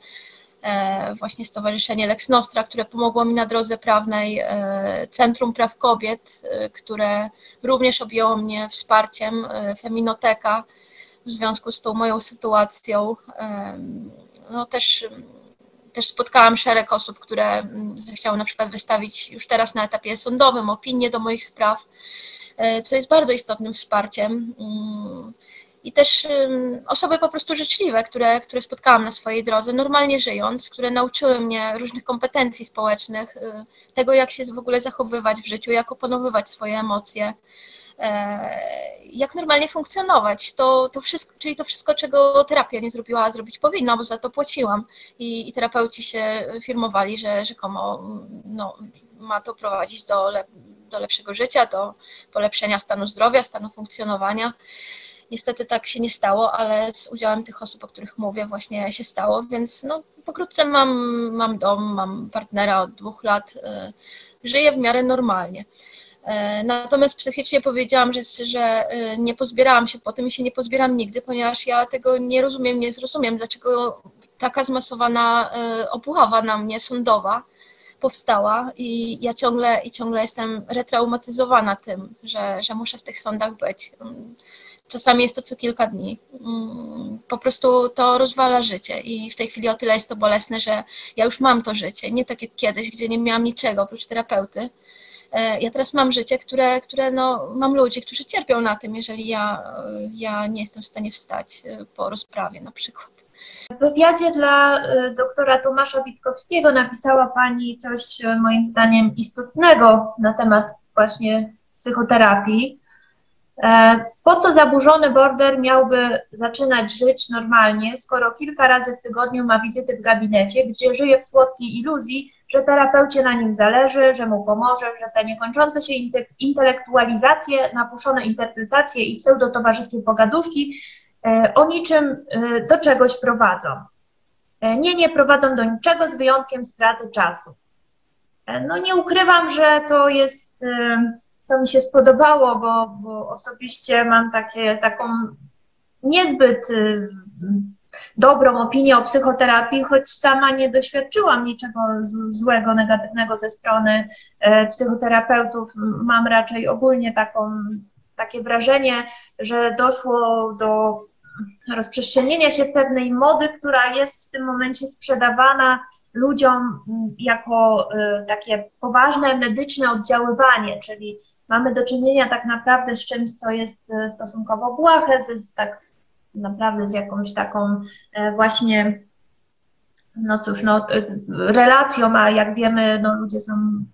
właśnie Stowarzyszenie Lex Nostra, które pomogło mi na drodze prawnej, e, Centrum Praw Kobiet, e, które również objęło mnie wsparciem, e, Feminoteka w związku z tą moją sytuacją. E, No też, też spotkałam szereg osób, które mm, zechciały na przykład wystawić już teraz na etapie sądowym opinie do moich spraw, e, co jest bardzo istotnym wsparciem. Mm, i też osoby po prostu życzliwe, które, które spotkałam na swojej drodze, normalnie żyjąc, które nauczyły mnie różnych kompetencji społecznych, y, tego jak się w ogóle zachowywać w życiu, jak opanowywać swoje emocje, e, jak normalnie funkcjonować. To, to wszystko, czyli to wszystko, czego terapia nie zrobiła, a zrobić powinna, bo za to płaciłam. I, i terapeuci się firmowali, że rzekomo no, ma to prowadzić do, do lepszego życia, do polepszenia stanu zdrowia, stanu funkcjonowania. Niestety tak się nie stało, ale z udziałem tych osób, o których mówię, właśnie się stało, więc no, pokrótce mam, mam dom, mam partnera od dwóch lat, y, żyję w miarę normalnie. Y, Natomiast psychicznie powiedziałam, że, że y, nie pozbierałam się po tym i się nie pozbieram nigdy, ponieważ ja tego nie rozumiem, nie zrozumiem, dlaczego taka zmasowana y, obuchowa na mnie sądowa powstała i ja ciągle i ciągle jestem retraumatyzowana tym, że, że muszę w tych sądach być. Czasami jest to co kilka dni. Mm, Po prostu to rozwala życie i w tej chwili o tyle jest to bolesne, że ja już mam to życie, nie tak jak kiedyś, gdzie nie miałam niczego oprócz terapeuty Ja teraz mam życie, które, które no, mam ludzi, którzy cierpią na tym, jeżeli ja, ja nie jestem w stanie wstać po rozprawie na przykład. W wywiadzie dla doktora Tomasza Witkowskiego napisała Pani coś moim zdaniem istotnego na temat właśnie psychoterapii. E, po co zaburzony border miałby zaczynać żyć normalnie, skoro kilka razy w tygodniu ma wizyty w gabinecie, gdzie żyje w słodkiej iluzji, że terapeucie na nim zależy, że mu pomoże, że te niekończące się intelektualizacje, napuszone interpretacje i pseudotowarzyskie pogaduszki e, o niczym e, do czegoś prowadzą. Nie, nie prowadzą do niczego z wyjątkiem straty czasu. No nie ukrywam, że to jest to mi się spodobało, bo, bo osobiście mam takie, taką niezbyt y, dobrą opinię o psychoterapii, choć sama nie doświadczyłam niczego złego, negatywnego ze strony e, psychoterapeutów. Mam raczej ogólnie taką, takie wrażenie, że doszło do rozprzestrzenienia się pewnej mody, która jest w tym momencie sprzedawana ludziom jako e, takie poważne medyczne oddziaływanie, czyli mamy do czynienia tak naprawdę z czymś, co jest e, stosunkowo błahe, z, tak naprawdę z jakąś taką e, właśnie, no cóż, no, relacją, a jak wiemy, no, ludzie są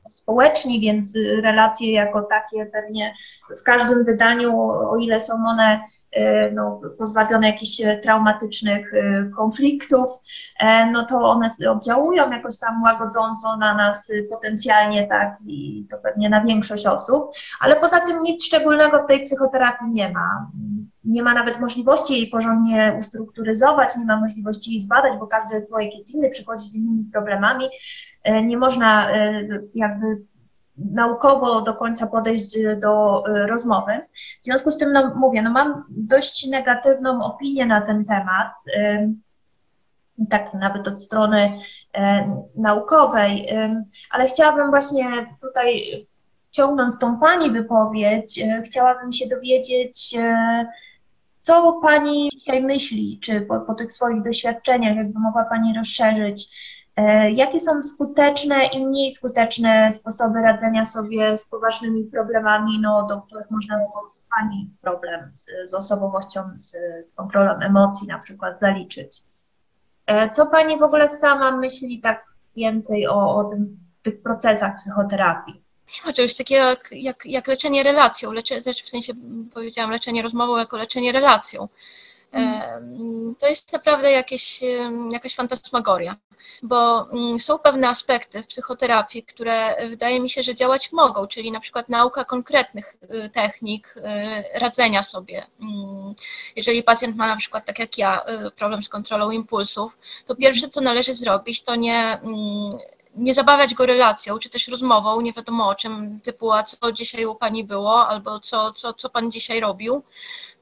społeczni, więc relacje jako takie pewnie w każdym wydaniu, o ile są one E, no, pozbawione jakichś e, traumatycznych e, konfliktów, no to one oddziałują jakoś tam łagodząco na nas potencjalnie, tak, i to pewnie na większość osób, ale poza tym nic szczególnego w tej psychoterapii nie ma. Nie ma nawet możliwości jej porządnie ustrukturyzować, nie ma możliwości jej zbadać, bo każdy człowiek jest inny, przychodzi z innymi problemami. Nie można jakby naukowo do końca podejść do y, rozmowy. W związku z tym, no, mówię, no mam dość negatywną opinię na ten temat, tak nawet od strony naukowej, ale chciałabym właśnie tutaj, ciągnąc tą Pani wypowiedź, chciałabym się dowiedzieć, co Pani dzisiaj myśli, czy po, po tych swoich doświadczeniach, jakby mogła Pani rozszerzyć, E, jakie są skuteczne i mniej skuteczne sposoby radzenia sobie z poważnymi problemami, no, do których można Pani problem z, z osobowością, z, z, kontrolą emocji na przykład zaliczyć? E, co Pani w ogóle sama myśli tak więcej o, o tym, tych procesach psychoterapii? Oczywiście takie jak, jak, jak leczenie relacją, lecze, w sensie powiedziałam leczenie rozmową jako leczenie relacją. Mm. To jest naprawdę jakieś, jakaś fantasmagoria bo mm, są pewne aspekty w psychoterapii, które wydaje mi się, że działać mogą, czyli na przykład nauka konkretnych y, technik y, radzenia sobie. Mm, jeżeli pacjent ma na przykład, tak jak ja, y, problem z kontrolą impulsów, to pierwsze, co należy zrobić, to nie mm, nie zabawiać go relacją, czy też rozmową, nie wiadomo o czym, typu a co dzisiaj u Pani było, albo co, co, co Pan dzisiaj robił,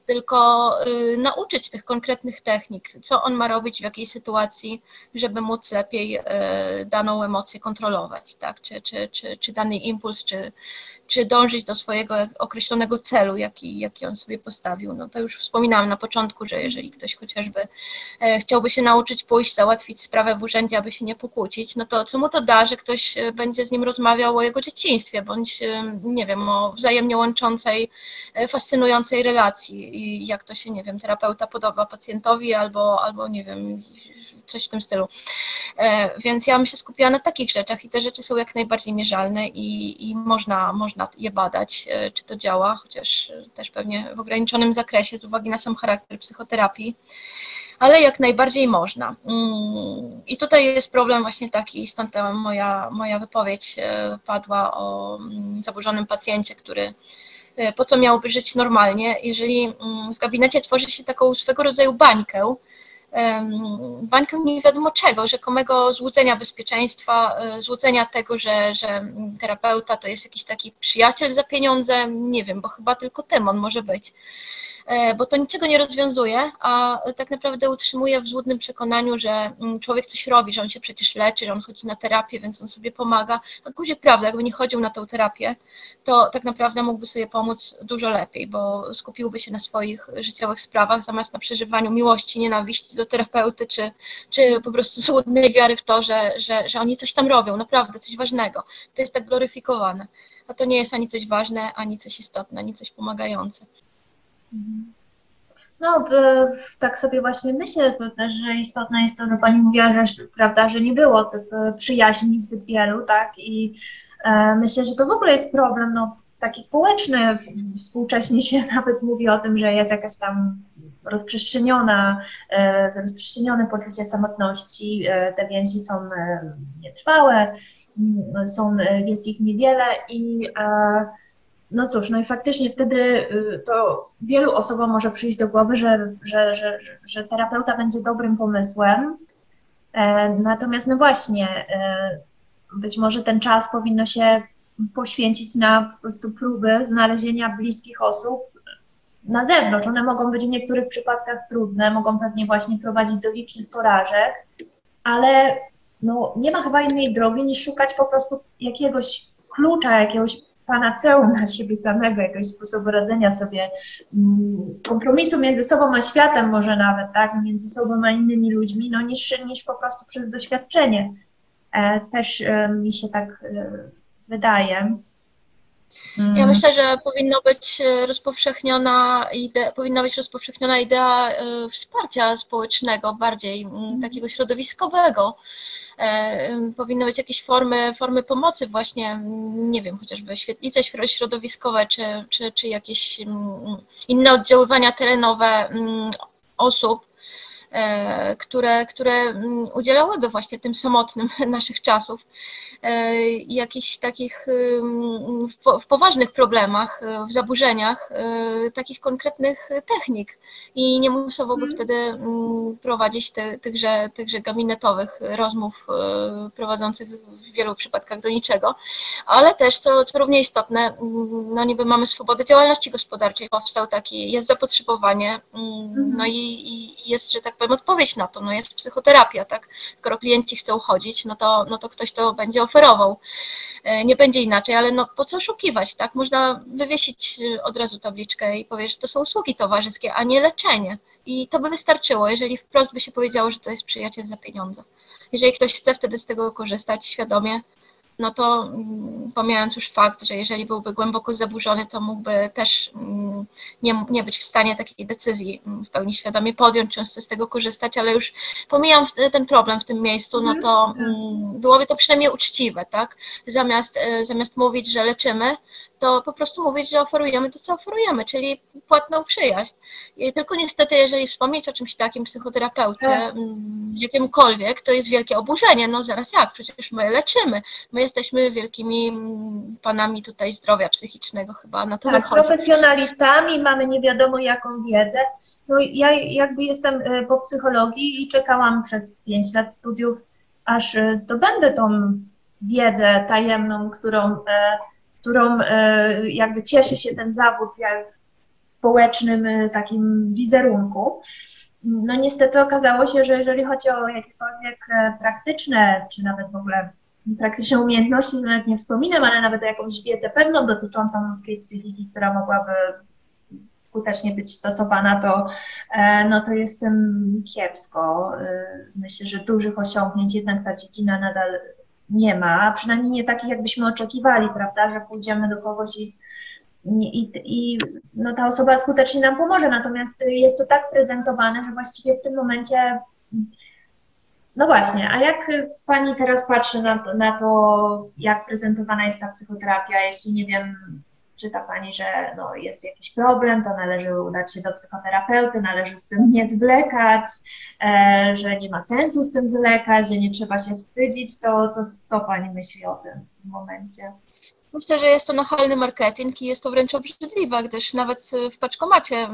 tylko y, nauczyć tych konkretnych technik, co on ma robić w jakiej sytuacji, żeby móc lepiej y, daną emocję kontrolować, tak? czy, czy, czy, czy dany impuls, czy, czy dążyć do swojego określonego celu, jaki, jaki on sobie postawił. No to już wspominałam na początku, że jeżeli ktoś chociażby e, chciałby się nauczyć pójść, załatwić sprawę w urzędzie, aby się nie pokłócić, no to co mu to da, że ktoś e, będzie z nim rozmawiał o jego dzieciństwie, bądź e, nie wiem, o wzajemnie łączącej, fascynującej relacji i jak to się, nie wiem, terapeuta podoba pacjentowi albo, albo nie wiem, coś w tym stylu. E, więc ja bym się skupiła na takich rzeczach i te rzeczy są jak najbardziej mierzalne i, i można, można je badać, e, czy to działa, chociaż też pewnie w ograniczonym zakresie z uwagi na sam charakter psychoterapii ale jak najbardziej można. Mm, I tutaj jest problem właśnie taki, stąd ta moja, moja wypowiedź e, padła o mm, zaburzonym pacjencie, który po co miałby żyć normalnie, jeżeli mm, w gabinecie tworzy się taką swego rodzaju bańkę, bańkę nie wiadomo czego, rzekomego złudzenia bezpieczeństwa, e, złudzenia tego, że, że terapeuta to jest jakiś taki przyjaciel za pieniądze, nie wiem, bo chyba tylko tym on może być. E, bo to niczego nie rozwiązuje, a tak naprawdę utrzymuje w złudnym przekonaniu, że mm, człowiek coś robi, że on się przecież leczy, że on chodzi na terapię, więc on sobie pomaga. A guzik prawda, jakby nie chodził na tą terapię, to tak naprawdę mógłby sobie pomóc dużo lepiej, bo skupiłby się na swoich życiowych sprawach, zamiast na przeżywaniu miłości, nienawiści do terapeuty, czy, czy po prostu złudnej wiary w to, że, że, że oni coś tam robią, naprawdę coś ważnego. To jest tak gloryfikowane. A to nie jest ani coś ważne, ani coś istotne, ani coś pomagające. No, tak sobie właśnie myślę, że istotne jest to, że Pani mówiła, że, prawda, że nie było tych przyjaźni zbyt wielu, tak, i e, myślę, że to w ogóle jest problem, no, taki społeczny, współcześnie się <laughs> nawet mówi o tym, że jest jakaś tam rozprzestrzeniona, e, rozprzestrzenione poczucie samotności, e, te więzi są nietrwałe, są, jest ich niewiele i no cóż, no i faktycznie wtedy y, to wielu osobom może przyjść do głowy, że, że, że, że terapeuta będzie dobrym pomysłem. E, natomiast no właśnie, e, być może ten czas powinno się poświęcić na po prostu próby znalezienia bliskich osób na zewnątrz. One mogą być w niektórych przypadkach trudne, mogą pewnie właśnie prowadzić do licznych porażek, ale no, nie ma chyba innej drogi niż szukać po prostu jakiegoś klucza, jakiegoś panaceum na siebie samego, jakiegoś sposobu radzenia sobie, mm, kompromisu między sobą a światem może nawet, tak, między sobą a innymi ludźmi, no niż, niż po prostu przez doświadczenie. E, też e, mi się tak e, wydaje. Ja mm. myślę, że powinno być rozpowszechniona idea, powinna być rozpowszechniona idea wsparcia społecznego, bardziej mm, takiego środowiskowego, powinny być jakieś formy, formy pomocy właśnie, nie wiem, chociażby świetlice środowiskowe, czy, czy, czy jakieś mm, inne oddziaływania terenowe mm, osób, e, które, które mm, udzielałyby właśnie tym samotnym <laughs> naszych czasów E, jakichś takich w poważnych problemach, e, w zaburzeniach, e, takich konkretnych technik. I nie musiałoby mm. wtedy prowadzić te, tychże, tychże gabinetowych rozmów prowadzących w wielu przypadkach do niczego, ale też, co, co równie istotne, no niby mamy swobodę działalności gospodarczej, powstał taki, jest zapotrzebowanie, no i, i jest, że tak powiem, odpowiedź na to, no jest psychoterapia, tak, skoro klienci chcą chodzić, no to, no to ktoś to będzie oferował. E, nie będzie inaczej, ale no po co oszukiwać, tak? Można wywiesić e, od razu tabliczkę i powiedzieć, że to są usługi towarzyskie, a nie leczenie. I to by wystarczyło, jeżeli wprost by się powiedziało, że to jest przyjaciel za pieniądze. Jeżeli ktoś chce wtedy z tego korzystać świadomie, no to mm, pomijając już fakt, że jeżeli byłby głęboko zaburzony, to mógłby też mm, nie, nie być w stanie takiej decyzji mm, w pełni świadomie podjąć, czy z tego korzystać, ale już pomijam ten problem w tym miejscu, no to byłoby to przynajmniej uczciwe, tak? Zamiast, e, zamiast mówić, że leczymy, to po prostu mówić, że oferujemy to, co oferujemy, czyli płatną przyjaźń. I tylko niestety, jeżeli wspomnieć o czymś takim psychoterapeucie, tak. Mm, jakimkolwiek, to jest wielkie oburzenie. No zaraz jak, przecież my leczymy. My jesteśmy wielkimi mm, panami tutaj zdrowia psychicznego chyba na to tak, wychodzi. profesjonalistami, mamy nie wiadomo jaką wiedzę. No ja jakby jestem e, po psychologii i czekałam przez pięć lat studiów, aż e, zdobędę tą wiedzę tajemną, którą e, którą e, jakby cieszy się ten zawód w społecznym e, takim wizerunku. No niestety okazało się, że jeżeli chodzi o jakiekolwiek e, praktyczne, czy nawet w ogóle praktyczne umiejętności, nawet nie wspominam, ale nawet o jakąś wiedzę pewną dotyczącą ludzkiej psychiki, która mogłaby skutecznie być stosowana, to, no to jestem kiepsko. Myślę, że dużych osiągnięć jednak ta dziedzina nadal nie ma, przynajmniej nie takich, jakbyśmy oczekiwali, prawda, że pójdziemy do kogoś i, i, i no, ta osoba skutecznie nam pomoże. Natomiast jest to tak prezentowane, że właściwie w tym momencie. No właśnie, a jak Pani teraz patrzy na, na to, jak prezentowana jest ta psychoterapia, jeśli nie wiem, czyta Pani, że no, jest jakiś problem, to należy udać się do psychoterapeuty, należy z tym nie zwlekać, e, że nie ma sensu z tym zwlekać, że nie trzeba się wstydzić, to, to co Pani myśli o tym momencie? Myślę, że jest to nachalny marketing i jest to wręcz obrzydliwe, gdyż nawet w paczkomacie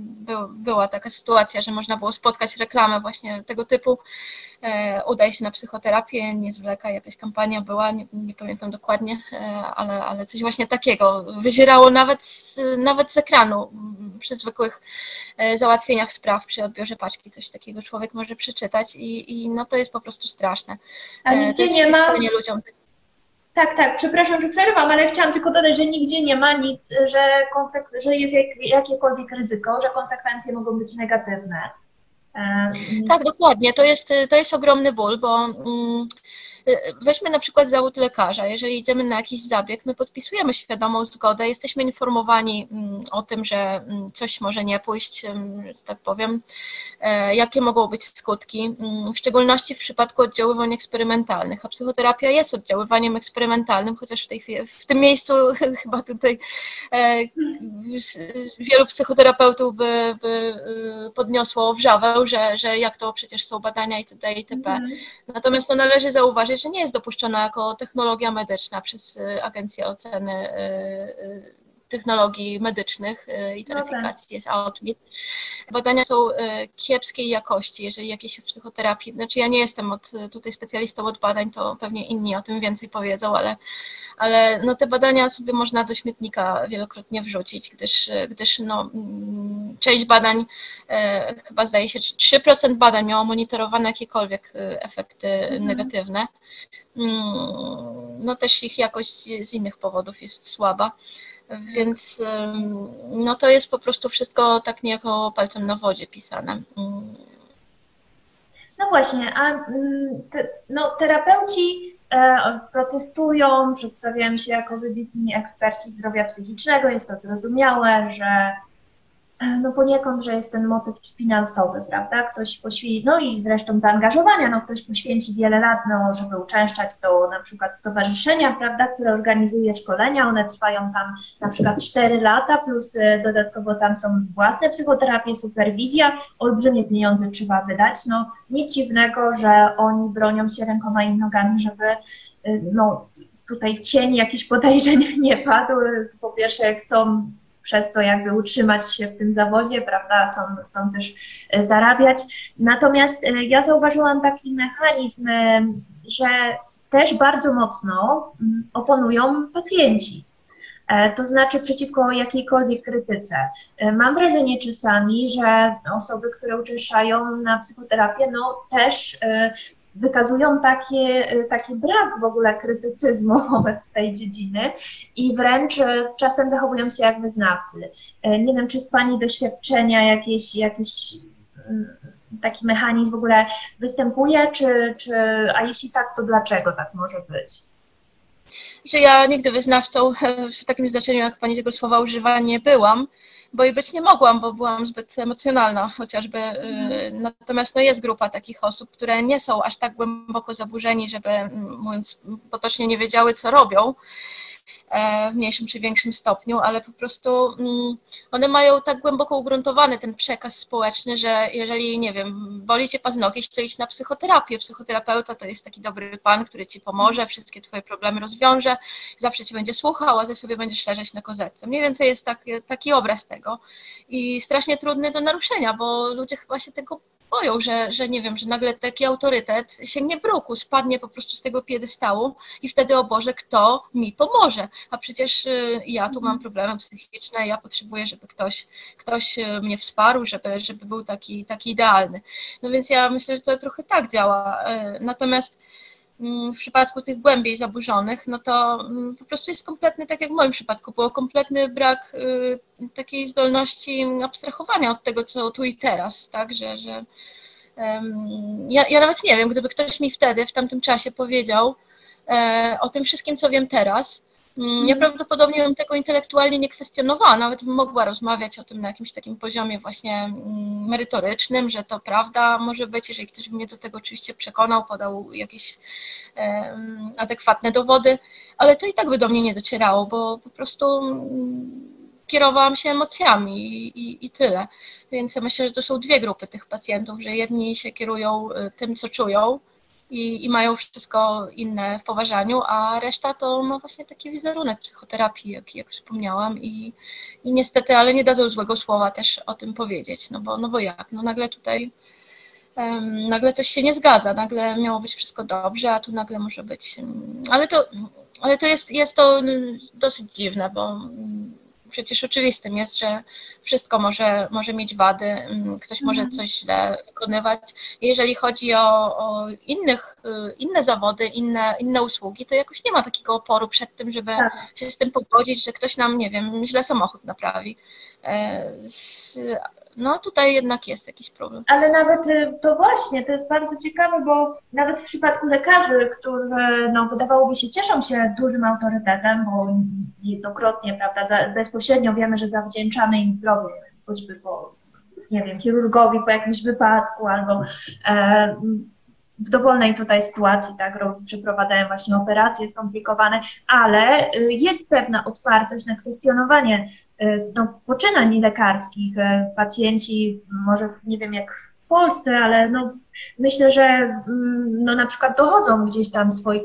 był, była taka sytuacja, że można było spotkać reklamę właśnie tego typu. E, udaj się na psychoterapię, nie zwleka, jakaś kampania była, nie, nie pamiętam dokładnie, e, ale, ale coś właśnie takiego wyzierało nawet z, nawet z ekranu mm, przy zwykłych e, załatwieniach spraw, przy odbiorze paczki, coś takiego człowiek może przeczytać i, i no to jest po prostu straszne. A nigdzie nie ma... ludziom tak, tak, przepraszam, że przerwam, ale chciałam tylko dodać, że nigdzie nie ma nic, że, że jest jak, jakiekolwiek ryzyko, że konsekwencje mogą być negatywne. Tak, dokładnie. To jest, to jest ogromny ból, bo mm, weźmy na przykład zawód lekarza. Jeżeli idziemy na jakiś zabieg, my podpisujemy świadomą zgodę, jesteśmy informowani mm, o tym, że mm, coś może nie pójść, że tak powiem, e, jakie mogą być skutki, mm, w szczególności w przypadku oddziaływań eksperymentalnych. A psychoterapia jest oddziaływaniem eksperymentalnym, chociaż w, tej chwili, w tym miejscu <laughs> chyba tutaj e, wielu psychoterapeutów by, by y, podniosło wrzawę, że, że jak to przecież są badania itd. itp. Mhm. Natomiast to należy zauważyć, że nie jest dopuszczona jako technologia medyczna przez y, Agencję Oceny y, y, Technologii Medycznych i Taryfikacji, jest AOTMIT. Badania są kiepskiej jakości, jeżeli jakieś w psychoterapii, znaczy ja nie jestem od, tutaj specjalistą od badań, to pewnie inni o tym więcej powiedzą, ale, ale no te badania sobie można do śmietnika wielokrotnie wrzucić, gdyż, gdyż no, mm, część badań, chyba zdaje się, 3% badań miało monitorowane jakiekolwiek efekty mhm. negatywne. Mm, no też ich jakość z innych powodów jest słaba. Więc no to jest po prostu wszystko tak niejako palcem na wodzie pisane. Mm. No właśnie, a mm, te, no, terapeuci e, protestują, przedstawiają się jako wybitni eksperci zdrowia psychicznego, jest to zrozumiałe, że no poniekąd, że jest ten motyw finansowy, prawda? Ktoś poświęci, no i zresztą zaangażowania, no ktoś poświęci wiele lat, no, żeby uczęszczać do na przykład stowarzyszenia, prawda, które organizuje szkolenia, one trwają tam na przykład 4 lata, plus y, dodatkowo tam są własne psychoterapie, superwizja, olbrzymie pieniądze trzeba wydać, no nic dziwnego, że oni bronią się rękoma i nogami, żeby y, no tutaj cień jakichś podejrzeń <laughs> nie padł, po pierwsze chcą przez to jakby utrzymać się w tym zawodzie, prawda, chcą, chcą też e, zarabiać. Natomiast e, ja zauważyłam taki mechanizm, e, że też bardzo mocno mm, oponują pacjenci. To znaczy przeciwko jakiejkolwiek krytyce. Mam wrażenie czasami, że osoby, które uczęszczają na psychoterapię, no też wykazują takie, taki brak w ogóle krytycyzmu <laughs> wobec tej dziedziny i wręcz e, czasem zachowują się jak wyznawcy. E, nie wiem, czy z Pani doświadczenia jakieś, jakiś mm, taki mechanizm w ogóle występuje, czy, czy, a jeśli tak, to dlaczego tak może być? Że ja nigdy wyznawcą <laughs> w takim znaczeniu, jak Pani tego słowa używa, nie byłam bo i być nie mogłam, bo byłam zbyt emocjonalna chociażby. Y, natomiast no jest grupa takich osób, które nie są aż tak głęboko zaburzeni, żeby mówiąc potocznie nie wiedziały, co robią. E, w mniejszym czy większym stopniu, ale po prostu mm, one mają tak głęboko ugruntowany ten przekaz społeczny, że jeżeli, nie wiem, boli cię paznogieć, to idź na psychoterapię. Psychoterapeuta to jest taki dobry pan, który ci pomoże, wszystkie twoje problemy rozwiąże, zawsze cię będzie słuchał, a ty sobie będziesz leżeć na kozetce. Mniej więcej jest taki, taki obraz tego i strasznie trudny do naruszenia, bo ludzie chyba się tego boją, że, że nie wiem, że nagle taki autorytet sięgnie bruku, spadnie po prostu z tego piedestału i wtedy, o Boże, kto mi pomoże? A przecież y, ja tu mam problemy psychiczne, ja potrzebuję, żeby ktoś, ktoś y, mnie wsparł, żeby, żeby był taki, taki idealny. No więc ja myślę, że to trochę tak działa. Y, natomiast w przypadku tych głębiej zaburzonych, no to mm, po prostu jest kompletny, tak jak w moim przypadku, było kompletny brak y, takiej zdolności abstrahowania od tego, co tu i teraz, tak, że, że ja, ja nawet nie wiem, gdyby ktoś mi wtedy, w tamtym czasie powiedział e, o tym wszystkim, co wiem teraz, Mm, ja prawdopodobnie bym tego intelektualnie nie kwestionowała, nawet bym mogła rozmawiać o tym na jakimś takim poziomie właśnie mm, merytorycznym, że to prawda może być, jeżeli ktoś by mnie do tego oczywiście przekonał, podał jakieś adekwatne dowody, ale to i tak by do mnie nie docierało, bo po prostu mm, kierowałam się emocjami i, i, i tyle. Więc ja myślę, że to są dwie grupy tych pacjentów, że jedni się kierują e, tym, co czują, i, i mają wszystko inne w poważaniu, a reszta to ma właśnie taki wizerunek psychoterapii, jak, jak wspomniałam i, i niestety, ale nie dadzą złego słowa też o tym powiedzieć, no bo, no bo jak, no nagle tutaj um, nagle coś się nie zgadza, nagle miało być wszystko dobrze, a tu nagle może być, ale to, ale to jest, jest to dosyć dziwne, bo um, przecież oczywistym jest, że wszystko może, może mieć wady, mm, ktoś może Mhm. coś źle wykonywać. Jeżeli chodzi o, o innych, y, inne zawody, inne, inne usługi, to jakoś nie ma takiego oporu przed tym, żeby Tak. się z tym pogodzić, że ktoś nam, nie wiem, źle samochód naprawi. E, z, no tutaj jednak jest jakiś problem. Ale nawet y, to właśnie, to jest bardzo ciekawe, bo nawet w przypadku lekarzy, którzy no, wydawałoby się cieszą się dużym autorytetem, bo jednokrotnie, prawda, bezpośrednio wiemy, że zawdzięczamy im zdrowie, choćby po, nie wiem, chirurgowi po jakimś wypadku albo e, w dowolnej tutaj sytuacji, tak, ro- przeprowadzają właśnie operacje skomplikowane, ale y, jest pewna otwartość na kwestionowanie no, poczynań lekarskich. Y, Pacjenci, może nie wiem jak w Polsce, ale no, myślę, że mm, no, na przykład dochodzą gdzieś tam swoich,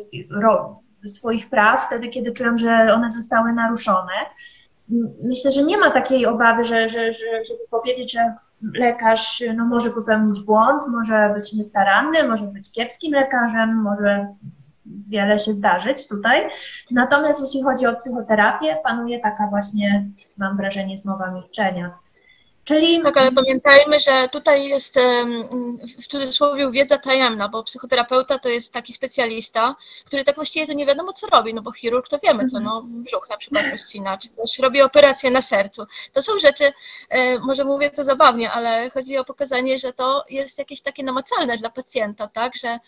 swoich praw wtedy, kiedy czują, że one zostały naruszone. Myślę, że nie ma takiej obawy, że, że, że, żeby powiedzieć, że lekarz no, może popełnić błąd, może być niestaranny, może być kiepskim lekarzem, może wiele się zdarzyć tutaj. Natomiast jeśli chodzi o psychoterapię, panuje taka właśnie, mam wrażenie, zmowa milczenia. Czyli Tak, ale pamiętajmy, że tutaj jest w cudzysłowie wiedza tajemna, bo psychoterapeuta to jest taki specjalista, który tak właściwie to nie wiadomo co robi, no bo chirurg to wiemy co, no brzuch na przykład rozcina, czy też robi operację na sercu. To są rzeczy, e, może mówię to zabawnie, ale chodzi o pokazanie, że to jest jakieś takie namacalne dla pacjenta, tak, że,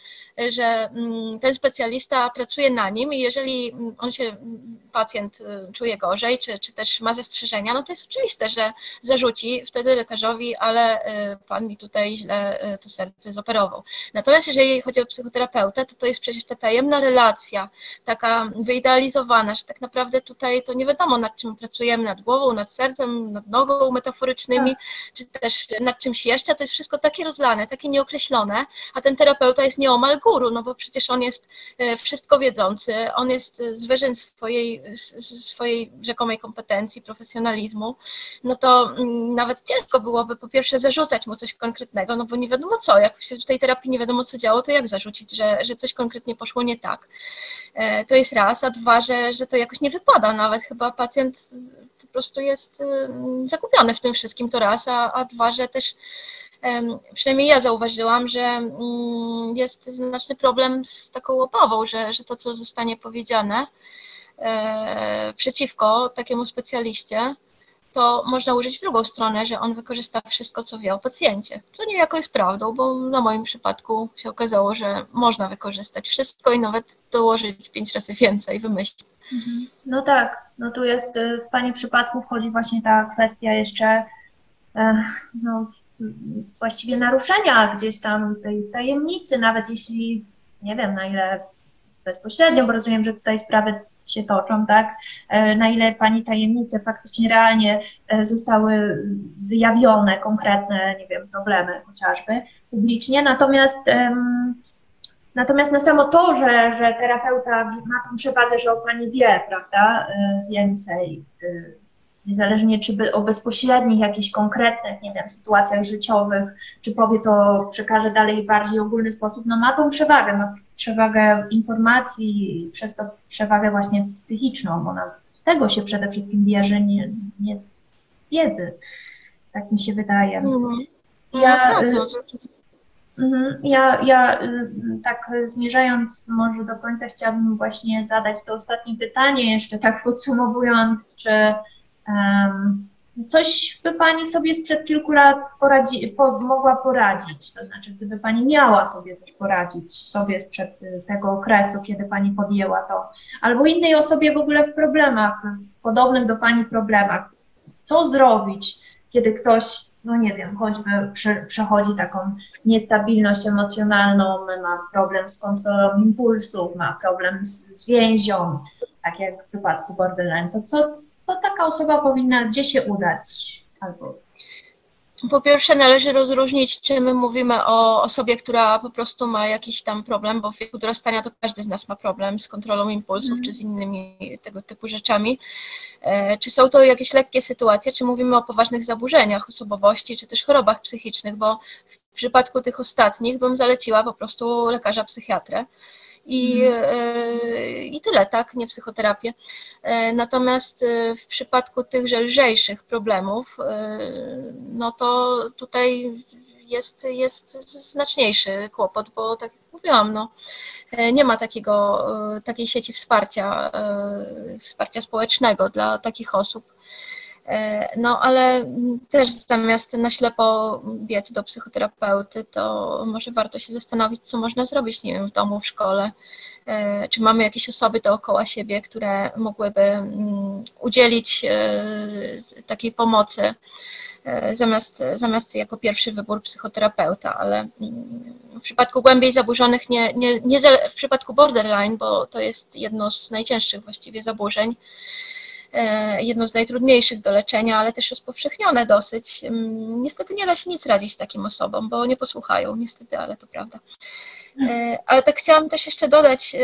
że mm, ten specjalista pracuje na nim i jeżeli mm, on się, mm, pacjent y, czuje gorzej, czy, czy też ma zastrzeżenia, no to jest oczywiste, że zarzuci wtedy lekarzowi, ale y, pan mi tutaj źle y, to serce zoperował. Natomiast jeżeli chodzi o psychoterapeutę, to to jest przecież ta tajemna relacja, taka wyidealizowana, że tak naprawdę tutaj to nie wiadomo nad czym pracujemy, nad głową, nad sercem, nad nogą metaforycznymi, czy też nad czymś jeszcze, to jest wszystko takie rozlane, takie nieokreślone, a ten terapeuta jest nieomal guru, no bo przecież on jest e, wszystko wiedzący, on jest zwierzeń swojej, swojej rzekomej kompetencji, profesjonalizmu, no to mm, nawet ciężko byłoby po pierwsze zarzucać mu coś konkretnego, no bo nie wiadomo co, jak się w tej terapii nie wiadomo co działo, to jak zarzucić, że, że coś konkretnie poszło nie tak. E, To jest raz, a dwa, że, że to jakoś nie wypada, nawet chyba pacjent po prostu jest ym, zagubiony w tym wszystkim, to raz, a, a dwa, że też przynajmniej ja zauważyłam, że mm, jest znaczny problem z taką obawą, że, że to, co zostanie powiedziane e, przeciwko takiemu specjaliście, to można użyć w drugą stronę, że on wykorzysta wszystko, co wie o pacjencie. Co niejako jest prawdą, bo na moim przypadku się okazało, że można wykorzystać wszystko i nawet dołożyć pięć razy więcej, wymyślić. No tak, no tu jest, y, w Pani przypadku wchodzi właśnie ta kwestia jeszcze e, no, właściwie naruszenia gdzieś tam tej tajemnicy, nawet jeśli, nie wiem na ile bezpośrednio, bo rozumiem, że tutaj sprawy się toczą, tak, E, na ile Pani tajemnice faktycznie realnie e, zostały wyjawione, konkretne, nie wiem, problemy chociażby publicznie, natomiast Natomiast na samo to, że, że terapeuta ma tą przewagę, że o pani wie, prawda, y, więcej, niezależnie czy by o bezpośrednich, jakichś konkretnych, nie wiem, sytuacjach życiowych, czy powie to, przekaże dalej w bardziej ogólny sposób, no ma tą przewagę, ma przewagę informacji, i przez to przewagę właśnie psychiczną, bo ona z tego się przede wszystkim bierze, nie, nie z wiedzy, tak mi się wydaje. Mhm. No Ja, tak, y, no, to- Mhm. Ja, ja y, tak y, zmierzając może do końca chciałabym właśnie zadać to ostatnie pytanie, jeszcze tak podsumowując, czy em, coś by Pani sobie sprzed kilku lat poradzi, po, mogła poradzić, to znaczy gdyby Pani miała sobie coś poradzić sobie sprzed y, tego okresu, kiedy Pani podjęła to, albo innej osobie w ogóle w problemach, podobnych do Pani problemach, co zrobić, kiedy ktoś, no nie wiem, choćby prze, przechodzi taką niestabilność emocjonalną, ma problem z kontrolą impulsów, ma problem z, z więzią, tak jak w przypadku borderline, to co, co taka osoba powinna, gdzie się udać? Albo po pierwsze należy rozróżnić, czy my mówimy o osobie, która po prostu ma jakiś tam problem, bo w wieku dorastania to każdy z nas ma problem z kontrolą impulsów Mhm. czy z innymi tego typu rzeczami. E, Czy są to jakieś lekkie sytuacje, czy mówimy o poważnych zaburzeniach osobowości, czy też chorobach psychicznych, bo w przypadku tych ostatnich bym zaleciła po prostu lekarza psychiatrę. I, e, I tyle, tak, nie psychoterapię. E, Natomiast e, w przypadku tychże lżejszych problemów, no to tutaj jest, jest znaczniejszy kłopot, bo tak jak mówiłam, no, nie ma takiego, takiej sieci wsparcia, wsparcia społecznego dla takich osób. E, No, ale też zamiast na ślepo biec do psychoterapeuty, to może warto się zastanowić, co można zrobić, nie wiem, w domu, w szkole. E, Czy mamy jakieś osoby dookoła siebie, które mogłyby mm, udzielić e, takiej pomocy, zamiast, zamiast jako pierwszy wybór psychoterapeuta, ale mm, w przypadku głębiej zaburzonych, nie, nie, nie w przypadku borderline, bo to jest jedno z najcięższych właściwie zaburzeń, jedno z najtrudniejszych do leczenia, ale też rozpowszechnione dosyć. Niestety nie da się nic radzić takim osobom, bo nie posłuchają, niestety, ale to prawda. E, Ale tak chciałam też jeszcze dodać,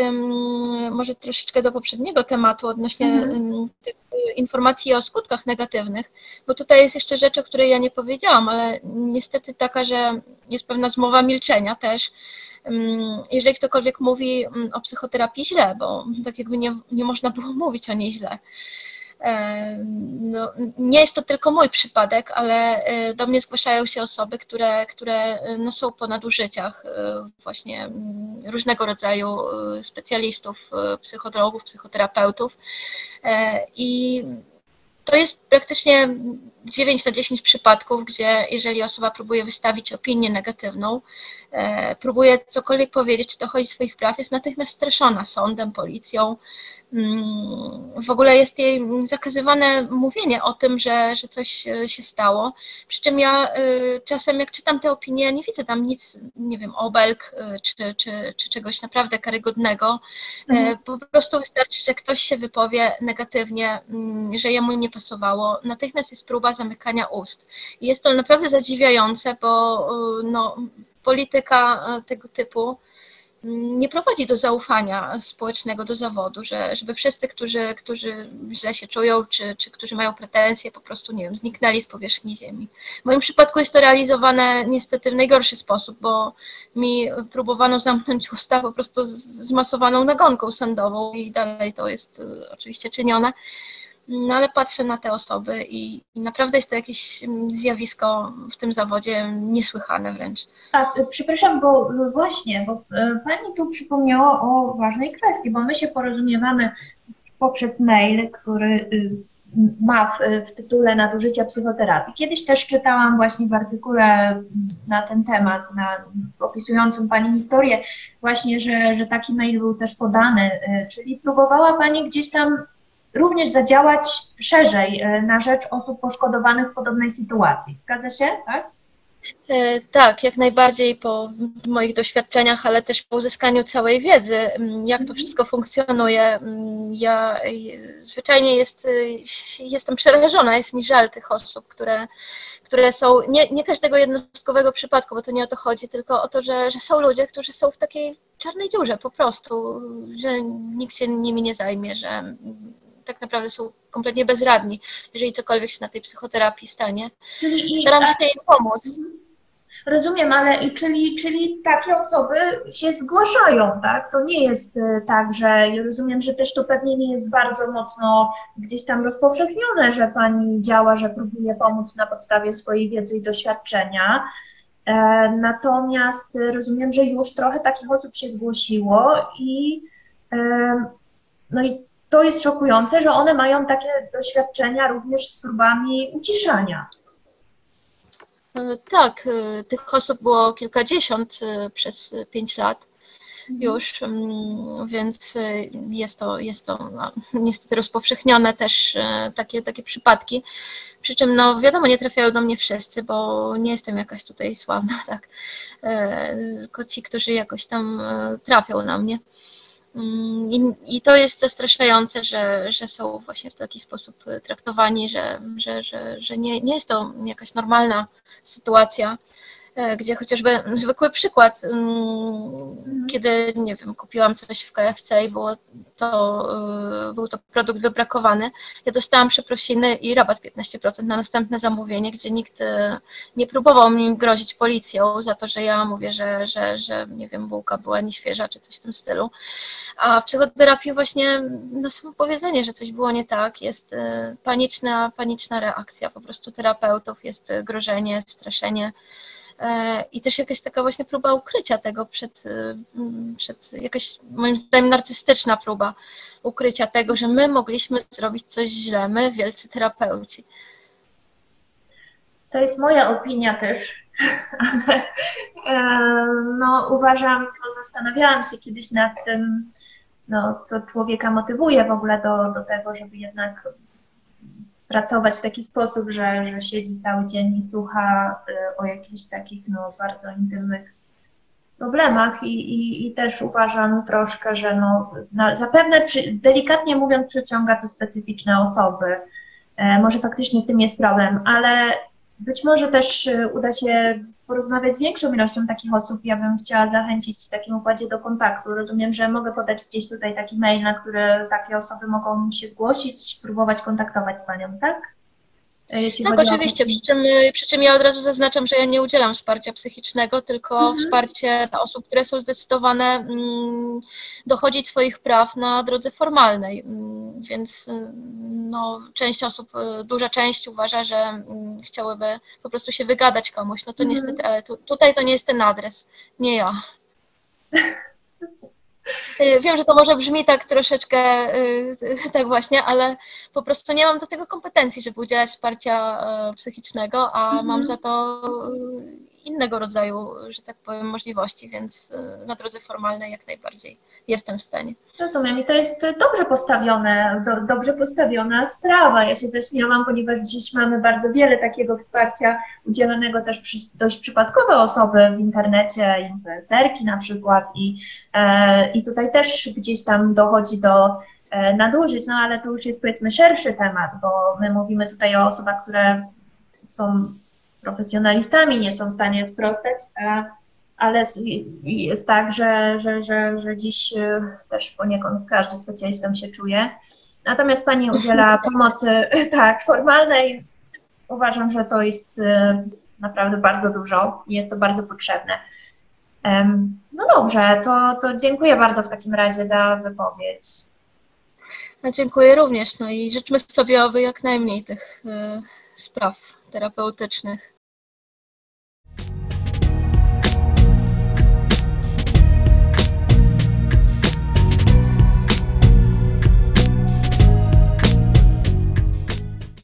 może troszeczkę do poprzedniego tematu odnośnie Mhm. tych e, informacji o skutkach negatywnych, bo tutaj jest jeszcze rzecz, o której ja nie powiedziałam, ale niestety taka, że jest pewna zmowa milczenia też. Jeżeli ktokolwiek mówi o psychoterapii źle, bo tak jakby nie, nie można było <laughs> mówić o niej źle. No, nie jest to tylko mój przypadek, ale e, do mnie zgłaszają się osoby, które, które e, no, są po nadużyciach e, właśnie różnego rodzaju specjalistów, psychologów, psychoterapeutów. I to jest praktycznie 9 na 10 przypadków, gdzie jeżeli osoba próbuje wystawić opinię negatywną, e, próbuje cokolwiek powiedzieć, czy dochodzi swoich praw, jest natychmiast streszona sądem, policją. Mm, W ogóle jest jej zakazywane mówienie o tym, że, że coś e, się stało. Przy czym ja e, czasem, jak czytam te opinie, nie widzę tam nic, nie wiem, obelg czy, czy, czy czegoś naprawdę karygodnego. Mhm. Po prostu wystarczy, że ktoś się wypowie negatywnie, mm, że jemu nie pasowało. Natychmiast jest próba zamykania ust. I jest to naprawdę zadziwiające, bo e, no, polityka e, tego typu mm, nie prowadzi do zaufania społecznego do zawodu, że, żeby wszyscy, którzy, którzy źle się czują, czy, czy którzy mają pretensje, po prostu, nie wiem, zniknęli z powierzchni ziemi. W moim przypadku jest to realizowane niestety w najgorszy sposób, bo mi próbowano zamknąć usta po prostu zmasowaną nagonką sądową i dalej to jest y, oczywiście czynione. No ale patrzę na te osoby i, naprawdę jest to jakieś mm, zjawisko w tym zawodzie niesłychane wręcz. A, przepraszam, bo właśnie, bo y, Pani tu przypomniała o ważnej kwestii, bo my się porozumiewamy poprzez mail, który y, ma w, w tytule nadużycia psychoterapii. Kiedyś też czytałam właśnie w artykule na ten temat, na, opisującym Pani historię, właśnie, że, że taki mail był też podany, y, czyli próbowała Pani gdzieś tam również zadziałać szerzej y, na rzecz osób poszkodowanych w podobnej sytuacji. Zgadza się, tak? E, Tak, jak najbardziej po moich doświadczeniach, ale też po uzyskaniu całej wiedzy, mm, jak to wszystko funkcjonuje. mm, Ja e, zwyczajnie jest, e, jestem przerażona, jest mi żal tych osób, które, które są, nie, nie każdego jednostkowego przypadku, bo to nie o to chodzi, tylko o to, że, że są ludzie, którzy są w takiej czarnej dziurze po prostu, że nikt się nimi nie zajmie, że tak naprawdę są kompletnie bezradni, jeżeli cokolwiek się na tej psychoterapii stanie. Czyli i- Staram a- się im pomóc. Rozumiem, ale i czyli, czyli takie osoby się zgłaszają, tak? To nie jest e, tak, że rozumiem, że też to pewnie nie jest bardzo mocno gdzieś tam rozpowszechnione, że pani działa, że próbuje pomóc na podstawie swojej wiedzy i doświadczenia. E, Natomiast e, rozumiem, że już trochę takich osób się zgłosiło i no i to jest szokujące, że one mają takie doświadczenia również z próbami uciszania. E, Tak, e, tych osób było kilkadziesiąt e, przez pięć lat już, mm, więc jest to, jest to no, niestety rozpowszechnione też takie, takie przypadki. Przy czym, no wiadomo, nie trafiają do mnie wszyscy, bo nie jestem jakaś tutaj sławna, <laughs> tak. Tylko ci, którzy jakoś tam trafią na mnie. Mm, I, I to jest zastraszające, że, że są właśnie w taki sposób traktowani, że, że, że, że nie, nie jest to jakaś normalna sytuacja. E, gdzie chociażby zwykły przykład, mm, kiedy, nie wiem, kupiłam coś w KFC i było to, e, był to produkt wybrakowany, ja dostałam przeprosiny i rabat 15% na następne zamówienie, gdzie nikt e, nie próbował mi grozić policją za to, że ja mówię, że, że, że nie wiem, bułka była nieświeża czy coś w tym stylu. A w psychoterapii właśnie no, samo powiedzenie, że coś było nie tak, jest paniczna, paniczna reakcja po prostu terapeutów, jest grożenie, straszenie. E, i też jakaś taka właśnie próba ukrycia tego przed, e, przed jakaś moim zdaniem narcystyczna próba ukrycia tego, że my mogliśmy zrobić coś źle, my wielcy terapeuci. To jest moja opinia też, <laughs> ale e, no, uważam, no, zastanawiałam się kiedyś nad tym, no, co człowieka motywuje w ogóle do, do tego, żeby jednak pracować w taki sposób, że, że siedzi cały dzień i słucha y, o jakichś takich no, bardzo intymnych problemach i, i, i też uważam troszkę, że no, zapewne przy, delikatnie mówiąc przyciąga to specyficzne osoby. E, może faktycznie w tym jest problem, ale być może też y, uda się porozmawiać z większą ilością takich osób. Ja bym chciała zachęcić w takim układzie do kontaktu. Rozumiem, że mogę podać gdzieś tutaj taki mail, na który takie osoby mogą się zgłosić, próbować kontaktować z Panią, tak? E, jeśli tak, oczywiście, o... przy, czym, przy czym ja od razu zaznaczam, że ja nie udzielam wsparcia psychicznego, tylko mhm. wsparcie dla osób, które są zdecydowane mm, dochodzić swoich praw na drodze formalnej. Mm, więc no, część osób, y, duża część uważa, że mm, chciałyby po prostu się wygadać komuś. No to mhm. niestety, ale tu, tutaj to nie jest ten adres, nie ja. <laughs> Y, wiem, że to może brzmi tak troszeczkę y, tak właśnie, ale po prostu nie mam do tego kompetencji, żeby udzielać wsparcia psychicznego, a mhm. mam za to innego rodzaju, że tak powiem, możliwości, więc y, na drodze formalnej jak najbardziej jestem w stanie. Rozumiem i to jest dobrze postawione, do, dobrze postawiona sprawa. Ja się zaśmiałam, ponieważ dziś mamy bardzo wiele takiego wsparcia udzielonego też przez dość przypadkowe osoby w internecie, influencerki na przykład i, e, i tutaj też gdzieś tam dochodzi do e, nadużyć, no ale to już jest powiedzmy szerszy temat, bo my mówimy tutaj o osobach, które są profesjonalistami, nie są w stanie sprostać, ale jest tak, że, że, że, że dziś e, też poniekąd każdy specjalistą się czuje. Natomiast Pani <laughs> udziela pomocy <laughs> tak, formalnej. Uważam, że to jest e, naprawdę bardzo dużo i jest to bardzo potrzebne. No dobrze, to, to dziękuję bardzo w takim razie za wypowiedź. No, dziękuję również. No i życzmy sobie, aby jak najmniej tych y, spraw terapeutycznych